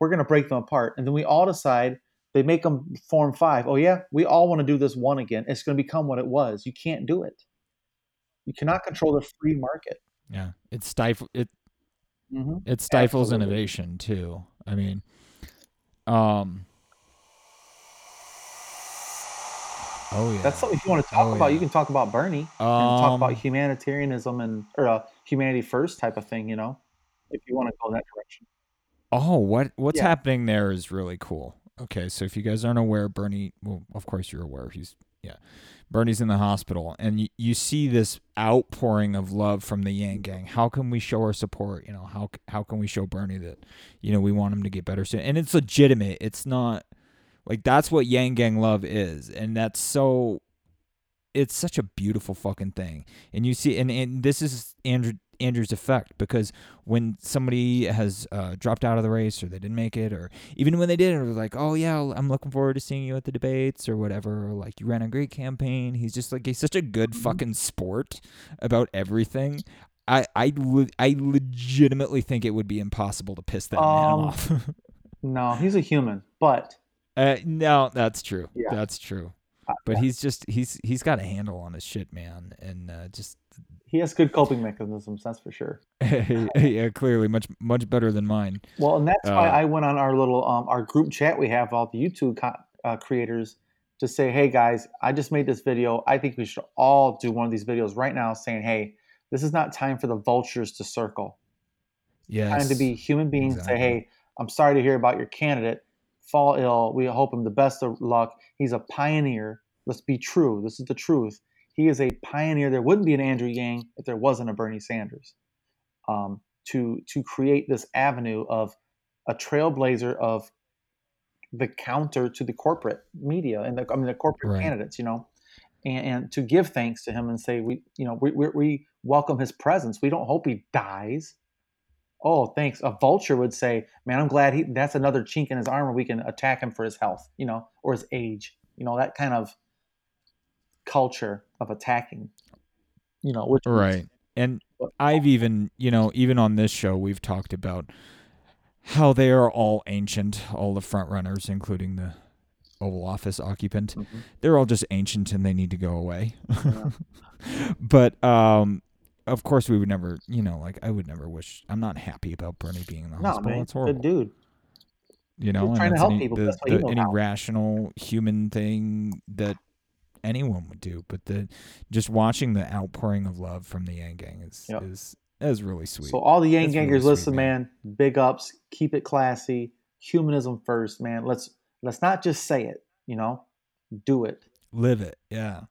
we're going to break them apart. And then we all decide they make them form five. Oh, yeah, we all want to do this one again. It's going to become what it was. You can't do it. You cannot control the free market. Yeah. It stifles it. Mm-hmm. It stifles Absolutely. innovation too. I mean, um, Oh yeah, that's something if you want to talk oh, about. Yeah. You can talk about Bernie um, and talk about um, humanitarianism and or uh, humanity first type of thing. You know, if you want to go that direction. Oh, what what's yeah. happening there is really cool. Okay, so if you guys aren't aware, Bernie, well, of course you're aware. He's yeah, Bernie's in the hospital, and you, you see this outpouring of love from the Yang Gang. How can we show our support? You know, how how can we show Bernie that you know we want him to get better soon? And it's legitimate. It's not like that's what Yang Gang love is, and that's so. It's such a beautiful fucking thing, and you see, and, and this is Andrew Andrew's effect because when somebody has uh, dropped out of the race or they didn't make it, or even when they did, it was like, oh yeah, I'm looking forward to seeing you at the debates or whatever. Or like you ran a great campaign. He's just like he's such a good mm-hmm. fucking sport about everything. I I, I legitimately think it would be impossible to piss that um, man off. no, he's a human, but uh, no, that's true. Yeah. That's true. Uh, but he's just he's he's got a handle on his shit, man, and uh, just he has good coping mechanisms. That's for sure. yeah, clearly much much better than mine. Well, and that's uh, why I went on our little um our group chat we have all the YouTube co- uh, creators to say, hey guys, I just made this video. I think we should all do one of these videos right now, saying, hey, this is not time for the vultures to circle. Yeah, time to be human beings. Exactly. Say, hey, I'm sorry to hear about your candidate fall ill. We hope him the best of luck. He's a pioneer. Let's be true. This is the truth. He is a pioneer. There wouldn't be an Andrew Yang if there wasn't a Bernie Sanders. Um, to to create this avenue of a trailblazer of the counter to the corporate media and the, I mean the corporate right. candidates, you know, and, and, to give thanks to him and say we, you know, we, we, we welcome his presence. We don't hope he dies oh, thanks. A vulture would say, man, I'm glad he, that's another chink in his armor. We can attack him for his health, you know, or his age, you know, that kind of culture of attacking, you know, which right. and I've even, you know, even on this show, we've talked about how they are all ancient, all the front runners, including the Oval Office occupant. Mm-hmm. They're all just ancient and they need to go away. Yeah. but um, of course we would never you know like i would never wish i'm not happy about bernie being in the no, hospital. man, it's horrible. good dude. You know and trying to help any, people. The, the, any rational human thing that anyone would do but the just watching the outpouring of love from the yang gang is yep. is is really sweet. So all the yang That's gangers really listen sweet, man. man big ups keep it classy humanism first man. Let's let's not just say it you know do it. Live it yeah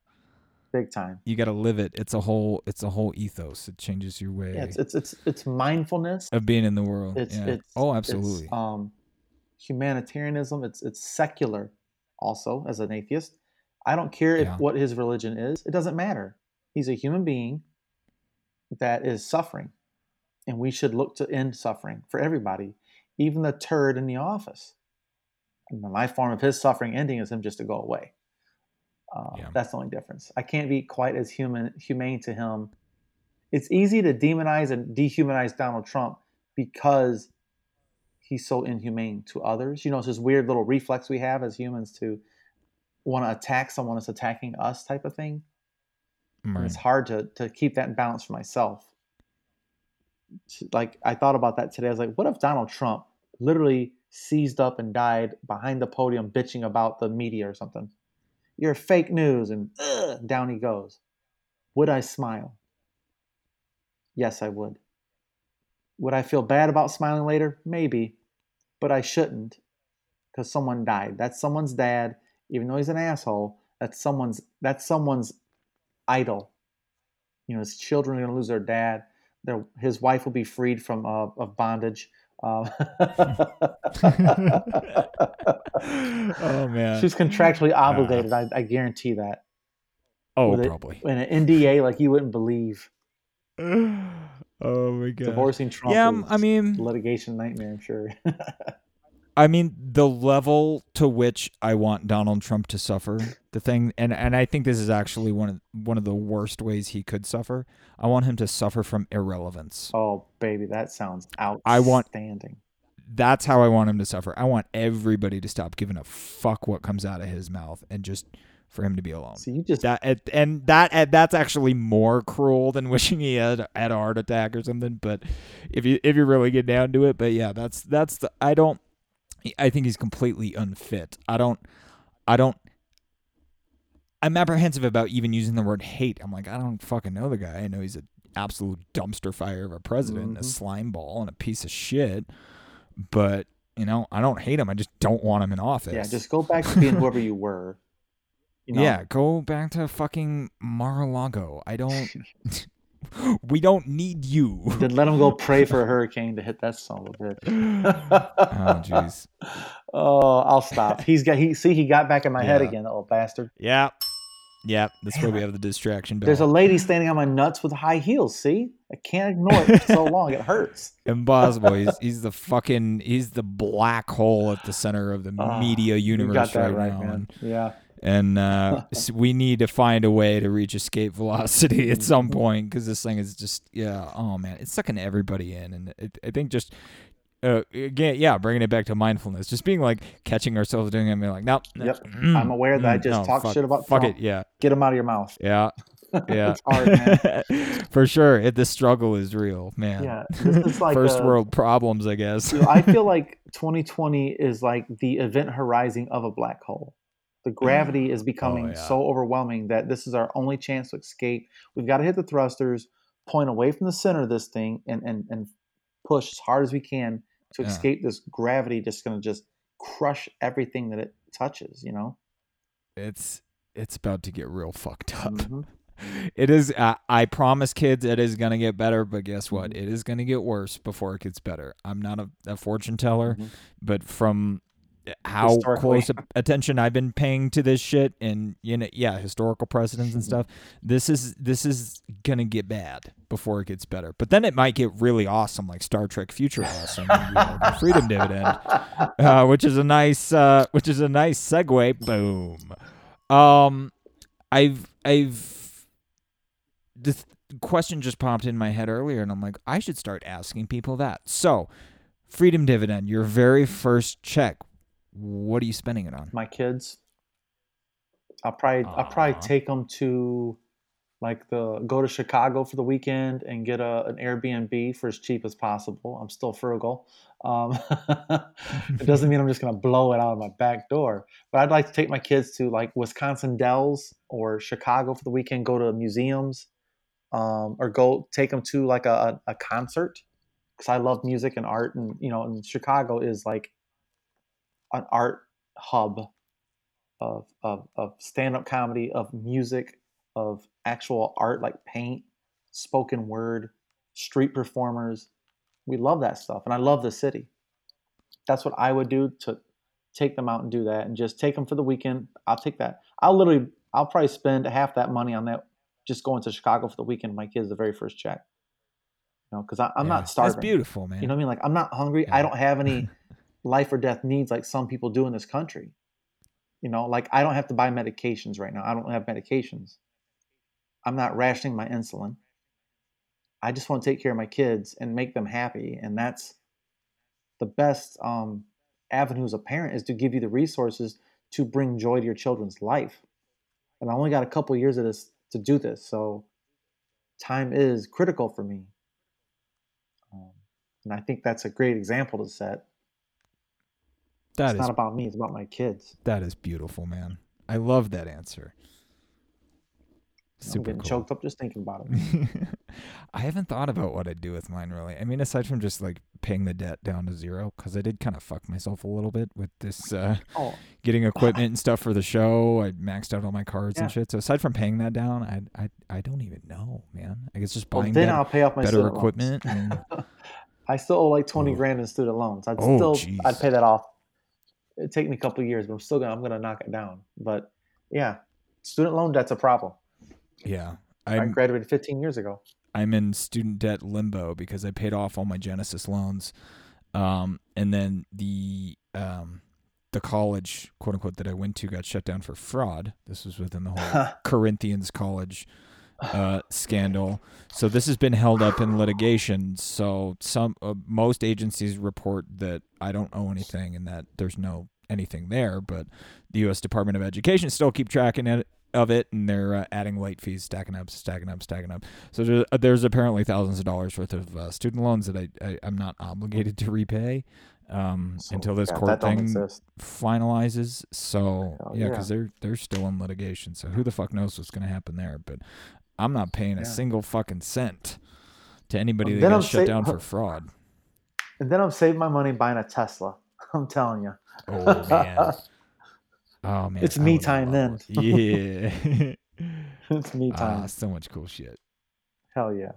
big time. You got to live it. It's a whole it's a whole ethos. It changes your way. Yeah, it's, it's it's it's mindfulness of being in the world. It's, yeah. it's oh absolutely. It's, um, humanitarianism. It's it's secular. Also, as an atheist, I don't care if yeah. what his religion is. It doesn't matter. He's a human being that is suffering, and we should look to end suffering for everybody, even the turd in the office. And my form of his suffering ending is him just to go away. Uh, yeah. That's the only difference. I can't be quite as human humane to him. It's easy to demonize and dehumanize Donald Trump because he's so inhumane to others. You know, it's this weird little reflex we have as humans to want to attack someone that's attacking us, type of thing. Right. It's hard to to keep that in balance for myself. Like I thought about that today. I was like, what if Donald Trump literally seized up and died behind the podium bitching about the media or something? You're fake news, and down he goes. Would I smile? Yes, I would. Would I feel bad about smiling later? Maybe, but I shouldn't because someone died. That's someone's dad, even though he's an asshole. That's someone's that's someone's idol. You know, his children are going to lose their dad. Their his wife will be freed from uh, of bondage. Um, oh man, she's contractually obligated. Uh, I, I, guarantee that. Oh, With probably in an NDA like you wouldn't believe. Oh my god, divorcing Trump. Yeah, I mean, litigation nightmare. I'm sure. I mean, the level to which I want Donald Trump to suffer, the thing, and and I think this is actually one of one of the worst ways he could suffer. I want him to suffer from irrelevance. Oh, baby, that sounds outstanding. I want that's how I want him to suffer. I want everybody to stop giving a fuck what comes out of his mouth and just for him to be alone. So you just that and that that's actually more cruel than wishing he had had a heart attack or something. But if you if you really get down to it, but yeah, that's that's the I don't. I think he's completely unfit. I don't. I don't. I'm apprehensive about even using the word hate. I'm like, I don't fucking know the guy. I know he's an absolute dumpster fire of a president, mm-hmm. a slime ball, and a piece of shit but you know, I don't hate him. I just don't want him in office. Yeah, just go back to being whoever you were. You know? Yeah, go back to fucking Mar-a-Lago. I don't. we don't need you. Then let him go pray for a hurricane to hit that son of a bitch. oh jeez. Oh, I'll stop. He's got. He see. He got back in my yeah. head again, old bastard. Yeah. Yeah, that's where we have the distraction. There's a lady standing on my nuts with high heels. See, I can't ignore it for so long. It hurts. Impossible. He's, he's the fucking he's the black hole at the center of the uh, media universe right, right, now. Man. Yeah. And uh, we need to find a way to reach escape velocity at some point because this thing is just yeah. Oh man, it's sucking everybody in, and it, I think just uh, again, yeah, bringing it back to mindfulness, just being like catching ourselves doing it and being like, nope. Yep. Mm, I'm aware that mm, I just no, talk shit about fuck Trump. it. Yeah. Get them out of your mouth. Yeah. Yeah. it's hard. For sure. It, the struggle is real, man. Yeah. This is like first a, world problems, I guess. I feel like 2020 is like the event horizon of a black hole. The gravity is becoming oh, yeah. so overwhelming that this is our only chance to escape. We've got to hit the thrusters, point away from the center of this thing, and and and push as hard as we can to yeah. escape this gravity just going to just crush everything that it touches you know it's it's about to get real fucked up mm-hmm. it is uh, i promise kids it is going to get better but guess what mm-hmm. it is going to get worse before it gets better i'm not a, a fortune teller mm-hmm. but from how close attention I've been paying to this shit and you know yeah historical precedents and stuff. This is this is gonna get bad before it gets better. But then it might get really awesome like Star Trek Future Awesome the Freedom Dividend uh, which is a nice uh, which is a nice segue. Boom. Um I've I've this question just popped in my head earlier and I'm like I should start asking people that. So Freedom Dividend your very first check what are you spending it on? My kids. I'll probably Aww. I'll probably take them to like the go to Chicago for the weekend and get a, an Airbnb for as cheap as possible. I'm still frugal. Um, it doesn't mean I'm just going to blow it out of my back door, but I'd like to take my kids to like Wisconsin Dells or Chicago for the weekend, go to museums, um, or go take them to like a, a concert because I love music and art, and you know, and Chicago is like an art hub of, of, of stand-up comedy, of music, of actual art like paint, spoken word, street performers. We love that stuff, and I love the city. That's what I would do to take them out and do that, and just take them for the weekend. I'll take that. I'll literally, I'll probably spend half that money on that, just going to Chicago for the weekend. My kids the very first check. You know, because I'm yeah, not starving. That's beautiful, man. You know what I mean? Like I'm not hungry. Yeah. I don't have any life or death needs like some people do in this country. You know, like I don't have to buy medications right now. I don't have medications. I'm not rationing my insulin. I just want to take care of my kids and make them happy. And that's the best um, avenue as a parent is to give you the resources to bring joy to your children's life. And I only got a couple years of this to do this. So time is critical for me. Um, and I think that's a great example to set. That it's is, not about me. It's about my kids. That is beautiful, man. I love that answer. Super I'm getting cool. choked up just thinking about it. I haven't thought about what I'd do with mine really. I mean, aside from just like paying the debt down to zero, because I did kind of fuck myself a little bit with this uh, oh. getting equipment and stuff for the show. I maxed out all my cards yeah. and shit. So aside from paying that down, I I I don't even know, man. I guess just buying well, then I'll pay off my better equipment. And... I still owe like twenty oh. grand in student loans. I'd oh, still geez. I'd pay that off it take me a couple years, but I'm still gonna I'm gonna knock it down. But yeah, student loan debt's a problem. Yeah, I'm, i graduated 15 years ago. I'm in student debt limbo because I paid off all my Genesis loans, um, and then the um, the college, quote unquote, that I went to got shut down for fraud. This was within the whole Corinthians College uh, scandal. So this has been held up in litigation. So some uh, most agencies report that I don't owe anything and that there's no anything there, but the U.S. Department of Education still keep tracking it of it, and they're uh, adding late fees, stacking up, stacking up, stacking up. So there's, uh, there's apparently thousands of dollars worth of uh, student loans that I, I am not obligated to repay um, so, until this yeah, court thing finalizes. So yeah, because yeah. they're they're still in litigation. So who the fuck knows what's gonna happen there? But I'm not paying a single fucking cent to anybody that got shut sa- down for fraud. And then I'm saving my money buying a Tesla. I'm telling you. Oh man. Oh man. It's me time then. Yeah. it's me ah, time. Ah, so much cool shit. Hell yeah.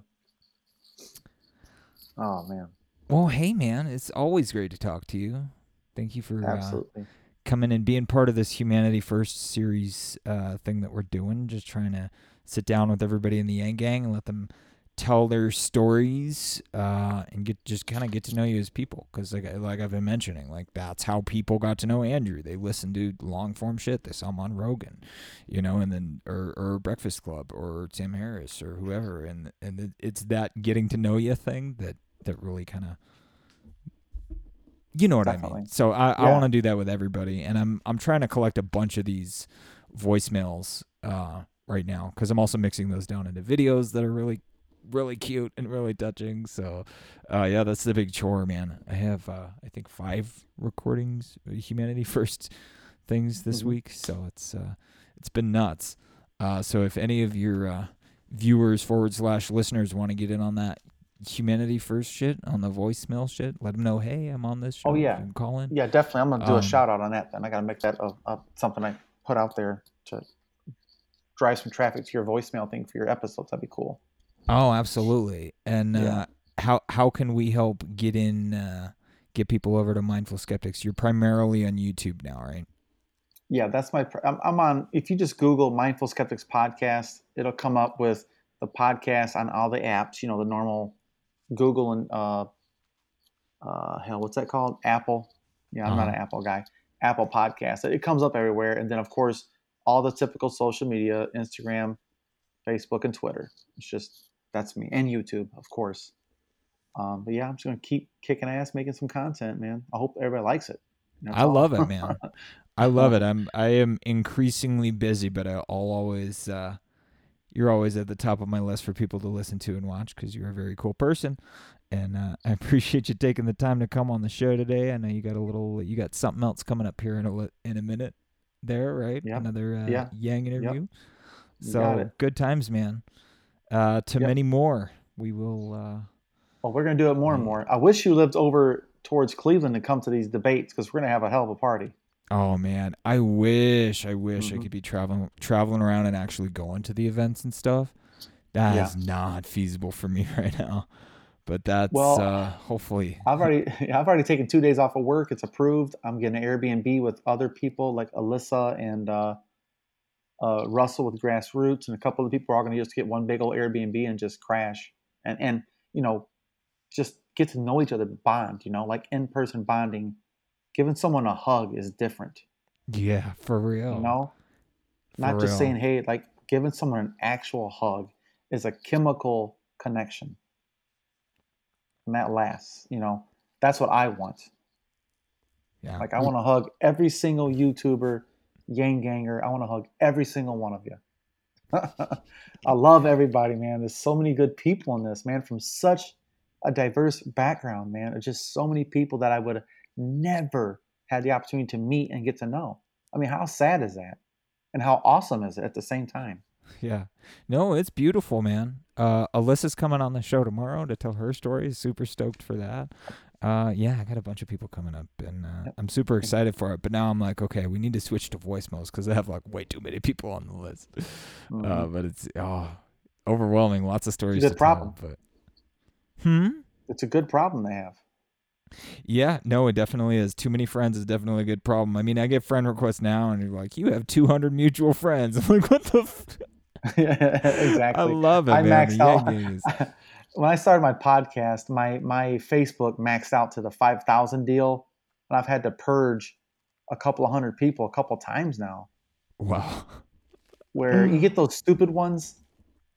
Oh man. Well, hey man, it's always great to talk to you. Thank you for uh, absolutely uh, coming and being part of this Humanity First series uh, thing that we're doing. Just trying to sit down with everybody in the Yang Gang and let them tell their stories uh, and get just kind of get to know you as people. Because like like I've been mentioning like that's how people got to know Andrew. They listened to long form shit. They saw him on Rogan you know and then or, or Breakfast Club or Tim Harris or whoever. And and it's that getting to know you thing that that really kind of you know what Definitely. I mean? So I, yeah. I want to do that with everybody. And I'm I'm trying to collect a bunch of these voicemails uh, right now because I'm also mixing those down into videos that are really really cute and really touching. So, uh, yeah, that's the big chore, man. I have, uh, I think, five recordings, uh, Humanity First things this mm-hmm. week. So it's uh, it's been nuts. Uh, so if any of your uh, viewers forward slash listeners want to get in on that Humanity First shit on the voicemail shit, let them know. Hey, I'm on this oh, show. Oh yeah, I'm calling. Yeah, definitely. I'm gonna do um, a shout out on that. Then I gotta make that a, something I put out there to drive some traffic to your voicemail thing for your episodes. That'd be cool. Oh, absolutely. And yeah. uh, how how can we help get in uh, get people over to Mindful Skeptics? You're primarily on YouTube now, right? Yeah, that's my. I'm, I'm on. If you just Google Mindful Skeptics podcast, it'll come up with the podcast on all the apps. You know, the normal Google and uh, uh, hell, what's that called? Apple. Yeah, I'm uh-huh. not an Apple guy. Apple Podcast. It comes up everywhere, and then of course all the typical social media: Instagram, Facebook, and Twitter. It's just that's me, and YouTube, of course. Um, but yeah, I'm just gonna keep kicking ass, making some content, man. I hope everybody likes it. I all. love it, man. I love it. I'm I am increasingly busy, but I'll always uh, you're always at the top of my list for people to listen to and watch because you're a very cool person, and uh, I appreciate you taking the time to come on the show today. I know you got a little, you got something else coming up here in a in a minute. There, right? Yep. Another uh, yeah. Yang interview. Yep. So good times, man uh, to many more. We will. Uh, well, we're going to do it more and more. I wish you lived over towards Cleveland to come to these debates because we're going to have a hell of a party. Oh man, I wish, I wish mm-hmm. I could be traveling traveling around and actually going to the events and stuff. That yeah. is not feasible for me right now. But that's well, uh, hopefully. I've already I've already taken two days off of work. It's approved. I'm getting an Airbnb with other people like Alyssa and uh, uh, Russell with Grassroots, and a couple of people are all going to just get one big old Airbnb and just crash and and you know just get to know each other, bond. You know, like in person bonding. Giving someone a hug is different. Yeah, for real. You know, for not just real. saying hey, like giving someone an actual hug is a chemical connection, and that lasts. You know, that's what I want. Yeah. Like I want to hug every single YouTuber Yang Ganger. I want to hug every single one of you. I love everybody, man. There's so many good people in this, man, from such a diverse background, man. There's just so many people that I would never had the opportunity to meet and get to know. I mean, how sad is that? And how awesome is it at the same time? Yeah. No, it's beautiful, man. Uh, Alyssa's coming on the show tomorrow to tell her story. Super stoked for that. Uh, yeah, I got a bunch of people coming up, and uh, I'm super excited for it. But now I'm like, okay, we need to switch to voicemails because I have like way too many people on the list. Uh, mm-hmm. Uh, but it's oh, overwhelming. Lots of stories. It's a good problem. Tell, but hmm, it's a good problem to have. Yeah, no, it definitely is. Too many friends is definitely a good problem. I mean, I get friend requests now, and you're like, you have 200 mutual friends. I'm like, what the? F-? yeah, exactly. I love it. I man. maxed out. when I started my podcast, my my Facebook maxed out to the five thousand deal, and I've had to purge a couple of hundred people a couple times now. Wow. Where you get those stupid ones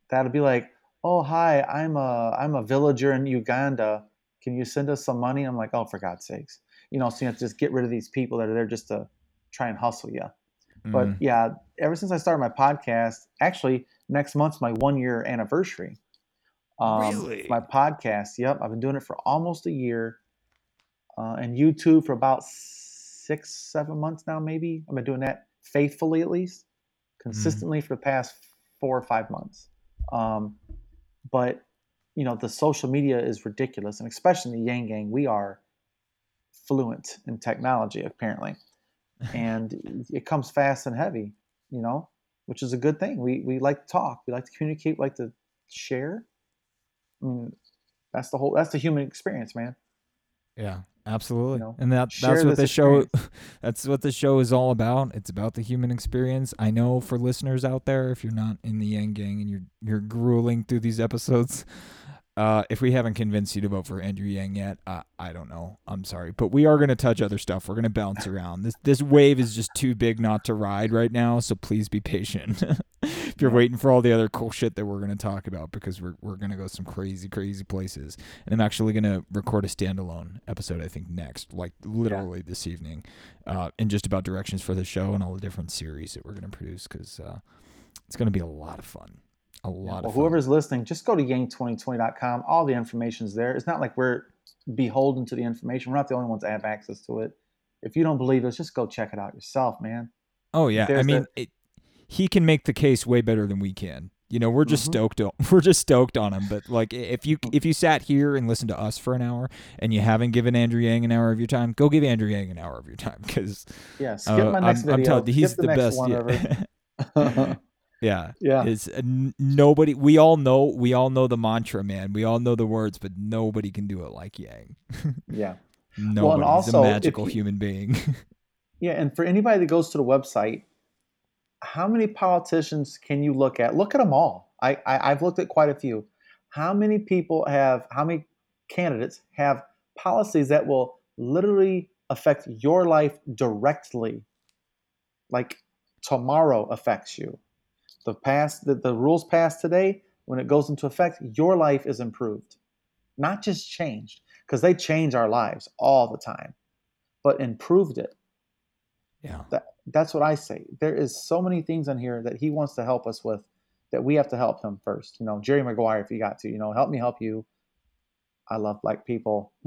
that'll be like, "Oh, hi, I'm a I'm a villager in Uganda. Can you send us some money?" I'm like, "Oh, for God's sakes!" You know, so you have to just get rid of these people that are there just to try and hustle you. Mm. But yeah, ever since I started my podcast, actually next month's my one year anniversary. Um, really? My podcast. Yep, I've been doing it for almost a year, uh, and YouTube for about six, seven months now. Maybe I've been doing that faithfully, at least, mm. consistently mm. for the past four or five months. Um, but you know, the social media is ridiculous, and especially in the Yang Gang, we are fluent in technology apparently, and it comes fast and heavy. You know, which is a good thing. We we like to talk, we like to communicate, we like to share. I mean, that's the whole. That's the human experience, man. Yeah, absolutely. You know, and that that's what this show that's what the show is all about. It's about the human experience. I know for listeners out there, if you're not in the Yang Gang and you're you're grueling through these episodes, uh, if we haven't convinced you to vote for Andrew Yang yet, uh, I don't know. I'm sorry, but we are going to touch other stuff. We're going to bounce around. This this wave is just too big not to ride right now. So please be patient. if you're waiting for all the other cool shit that we're going to talk about, because we're we're going to go some crazy crazy places. And I'm actually going to record a standalone episode. I think next, like literally yeah. this evening, uh, and just about directions for the show and all the different series that we're going to produce because uh, it's going to be a lot of fun. A lot well, of whoever's listening, just go to yang2020.com. All the information's there. It's not like we're beholden to the information. We're not the only ones that have access to it. If you don't believe us, just go check it out yourself, man. Oh yeah, I mean, it, he can make the case way better than we can. You know, we're just mm-hmm. stoked. We're just stoked on him. But like, if you if you sat here and listened to us for an hour and you haven't given Andrew Yang an hour of your time, go give Andrew Yang an hour of your time because yeah, skip uh, my next I'm, video. I'm telling you, he's the, the best. Yeah. Yeah. Yeah. It's uh, nobody we all know we all know the mantra, man. We all know the words, but nobody can do it like Yang. yeah. Nobody's well, and also, a magical you, human being. yeah, and for anybody that goes to the website, how many politicians can you look at? Look at them all. I, I I've looked at quite a few. How many people have how many candidates have policies that will literally affect your life directly? Like tomorrow affects you the past the, the rules passed today when it goes into effect your life is improved. Not just changed because they change our lives all the time but improved it. Yeah. That, that's what i say. There is so many things on here that he wants to help us with that we have to help him first. You know jerry maguire if you got to you know help me help you. I love black people.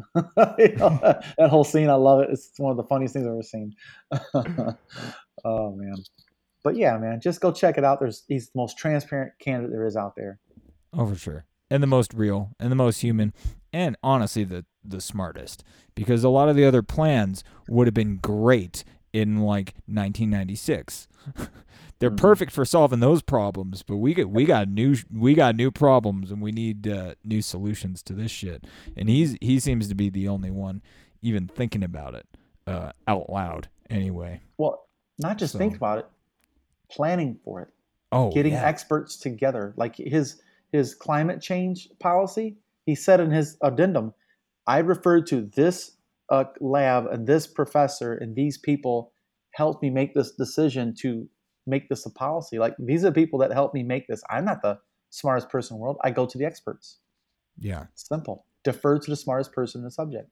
You know, that whole scene i love it. It's one of the funniest things i've ever seen. Oh man but yeah, man, just go check it out. There's he's the most transparent candidate there is out there. Oh, for sure, and the most real, and the most human, and honestly, the the smartest. Because a lot of the other plans would have been great in like 1996. They're mm-hmm. perfect for solving those problems, but we got we got new we got new problems, and we need uh, new solutions to this shit. And he's he seems to be the only one even thinking about it uh, out loud. Anyway. Well, not just so. think about it planning for it. Oh, getting yeah. experts together. Like his his climate change policy, he said in his addendum, I referred to this uh, lab and this professor and these people helped me make this decision to make this a policy. Like these are the people that helped me make this. I'm not the smartest person in the world. I go to the experts. Yeah. Simple. Defer to the smartest person in the subject.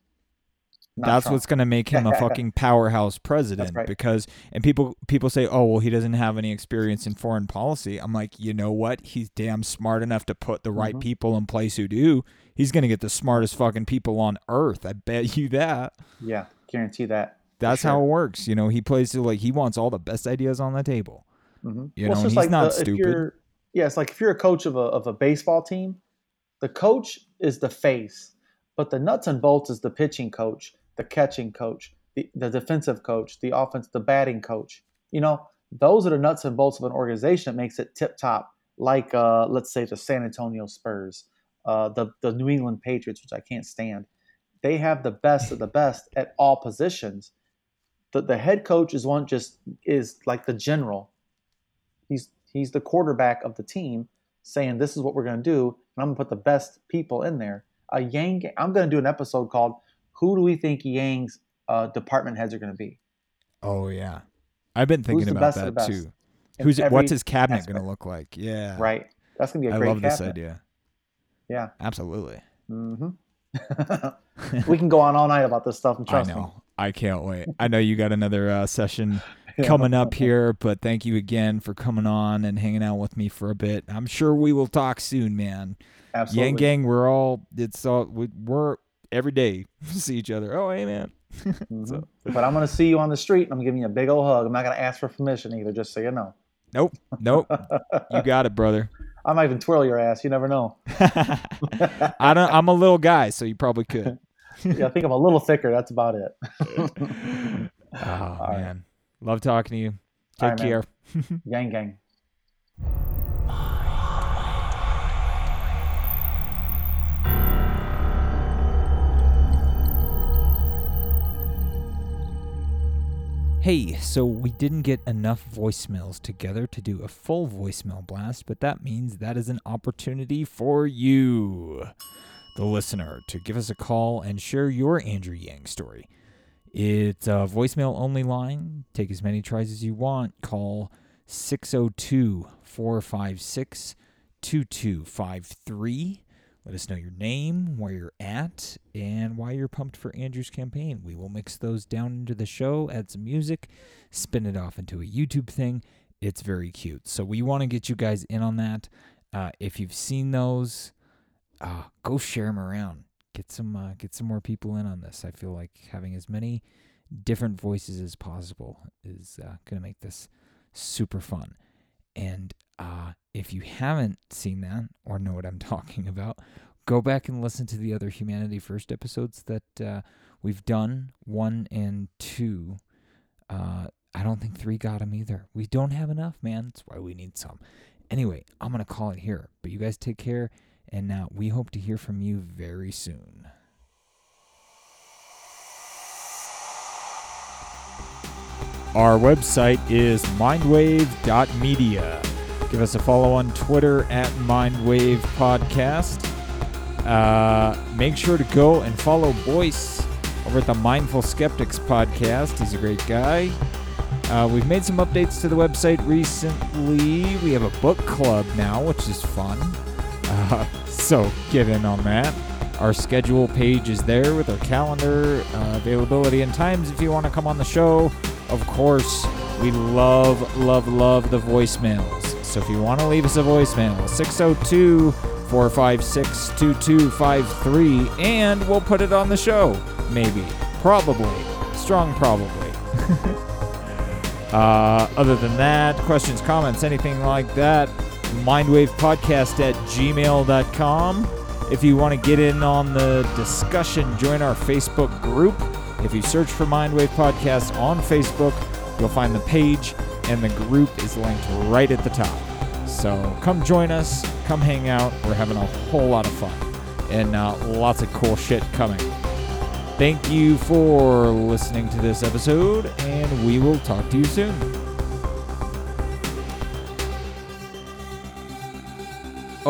That's Trump. what's going to make him a fucking powerhouse president right. because and people people say, "Oh, well he doesn't have any experience in foreign policy." I'm like, "You know what? He's damn smart enough to put the right mm-hmm. people in place who do. He's going to get the smartest fucking people on earth. I bet you that." Yeah, guarantee that. That's sure. how it works. You know, he plays to like he wants all the best ideas on the table. Mm-hmm. You well, know, he's like not the, stupid. Yeah, it's like if you're a coach of a of a baseball team, the coach is the face, but the nuts and bolts is the pitching coach the catching coach, the, the defensive coach, the offense, the batting coach. You know, those are the nuts and bolts of an organization that makes it tip top. Like, uh, let's say the San Antonio Spurs, uh, the the New England Patriots, which I can't stand. They have the best of the best at all positions. The the head coach is one just is like the general. He's he's the quarterback of the team, saying this is what we're going to do, and I'm going to put the best people in there. A Yang, I'm going to do an episode called who do we think Yang's uh, department heads are going to be. Oh yeah, I've been thinking about that too. Who's what's his cabinet going to look like? Yeah, right. That's going to be a great. I love cabinet. this idea. Yeah, absolutely. Mm-hmm. we can go on all night about this stuff. And trust I know. Me. I can't wait. I know you got another uh, session coming up here, but thank you again for coming on and hanging out with me for a bit. I'm sure we will talk soon, man. Absolutely. Yang Gang, we're all it's all we're every day see each other. Oh, hey, man. mm-hmm. so. But I'm gonna see you on the street. and I'm giving you a big old hug. I'm not gonna ask for permission either, just so you know. Nope, nope. you got it, brother. I might even twirl your ass. You never know. I don't. I'm a little guy, so you probably could. yeah, I think I'm a little thicker. That's about it. oh man, right. love talking to you. Take right, care. gang, gang. Hey, so we didn't get enough voicemails together to do a full voicemail blast, but that means that is an opportunity for you, the listener, to give us a call and share your Andrew Yang story. It's a voicemail only line. Take as many tries as you want. Call 602 456 2253 let us know your name, where you're at, and why you're pumped for Andrew's campaign. We will mix those down into the show, add some music, spin it off into a YouTube thing. It's very cute. So we want to get you guys in on that. Uh, if you've seen those, uh, go share them around. Get some uh, get some more people in on this. I feel like having as many different voices as possible is uh, going to make this super fun. And uh, if you haven't seen that or know what I'm talking about, go back and listen to the other Humanity First episodes that uh, we've done, one and two. Uh, I don't think three got them either. We don't have enough, man. That's why we need some. Anyway, I'm going to call it here. But you guys take care, and now we hope to hear from you very soon. Our website is mindwave.media. Give us a follow on Twitter at Mindwave Podcast. Uh, make sure to go and follow Boyce over at the Mindful Skeptics podcast. He's a great guy. Uh, we've made some updates to the website recently. We have a book club now, which is fun. Uh, so get in on that. Our schedule page is there with our calendar, uh, availability, and times if you want to come on the show. Of course, we love, love, love the voicemails. So if you want to leave us a voicemail, 602 456 2253, and we'll put it on the show. Maybe. Probably. Strong probably. uh, other than that, questions, comments, anything like that, mindwavepodcast at gmail.com. If you want to get in on the discussion, join our Facebook group. If you search for Mindwave Podcast on Facebook, you'll find the page and the group is linked right at the top. So come join us, come hang out. We're having a whole lot of fun and uh, lots of cool shit coming. Thank you for listening to this episode, and we will talk to you soon.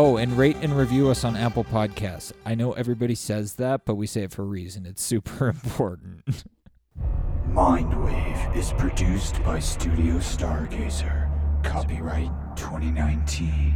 Oh, and rate and review us on Apple Podcasts. I know everybody says that, but we say it for a reason. It's super important. Mindwave is produced by Studio Stargazer. Copyright 2019.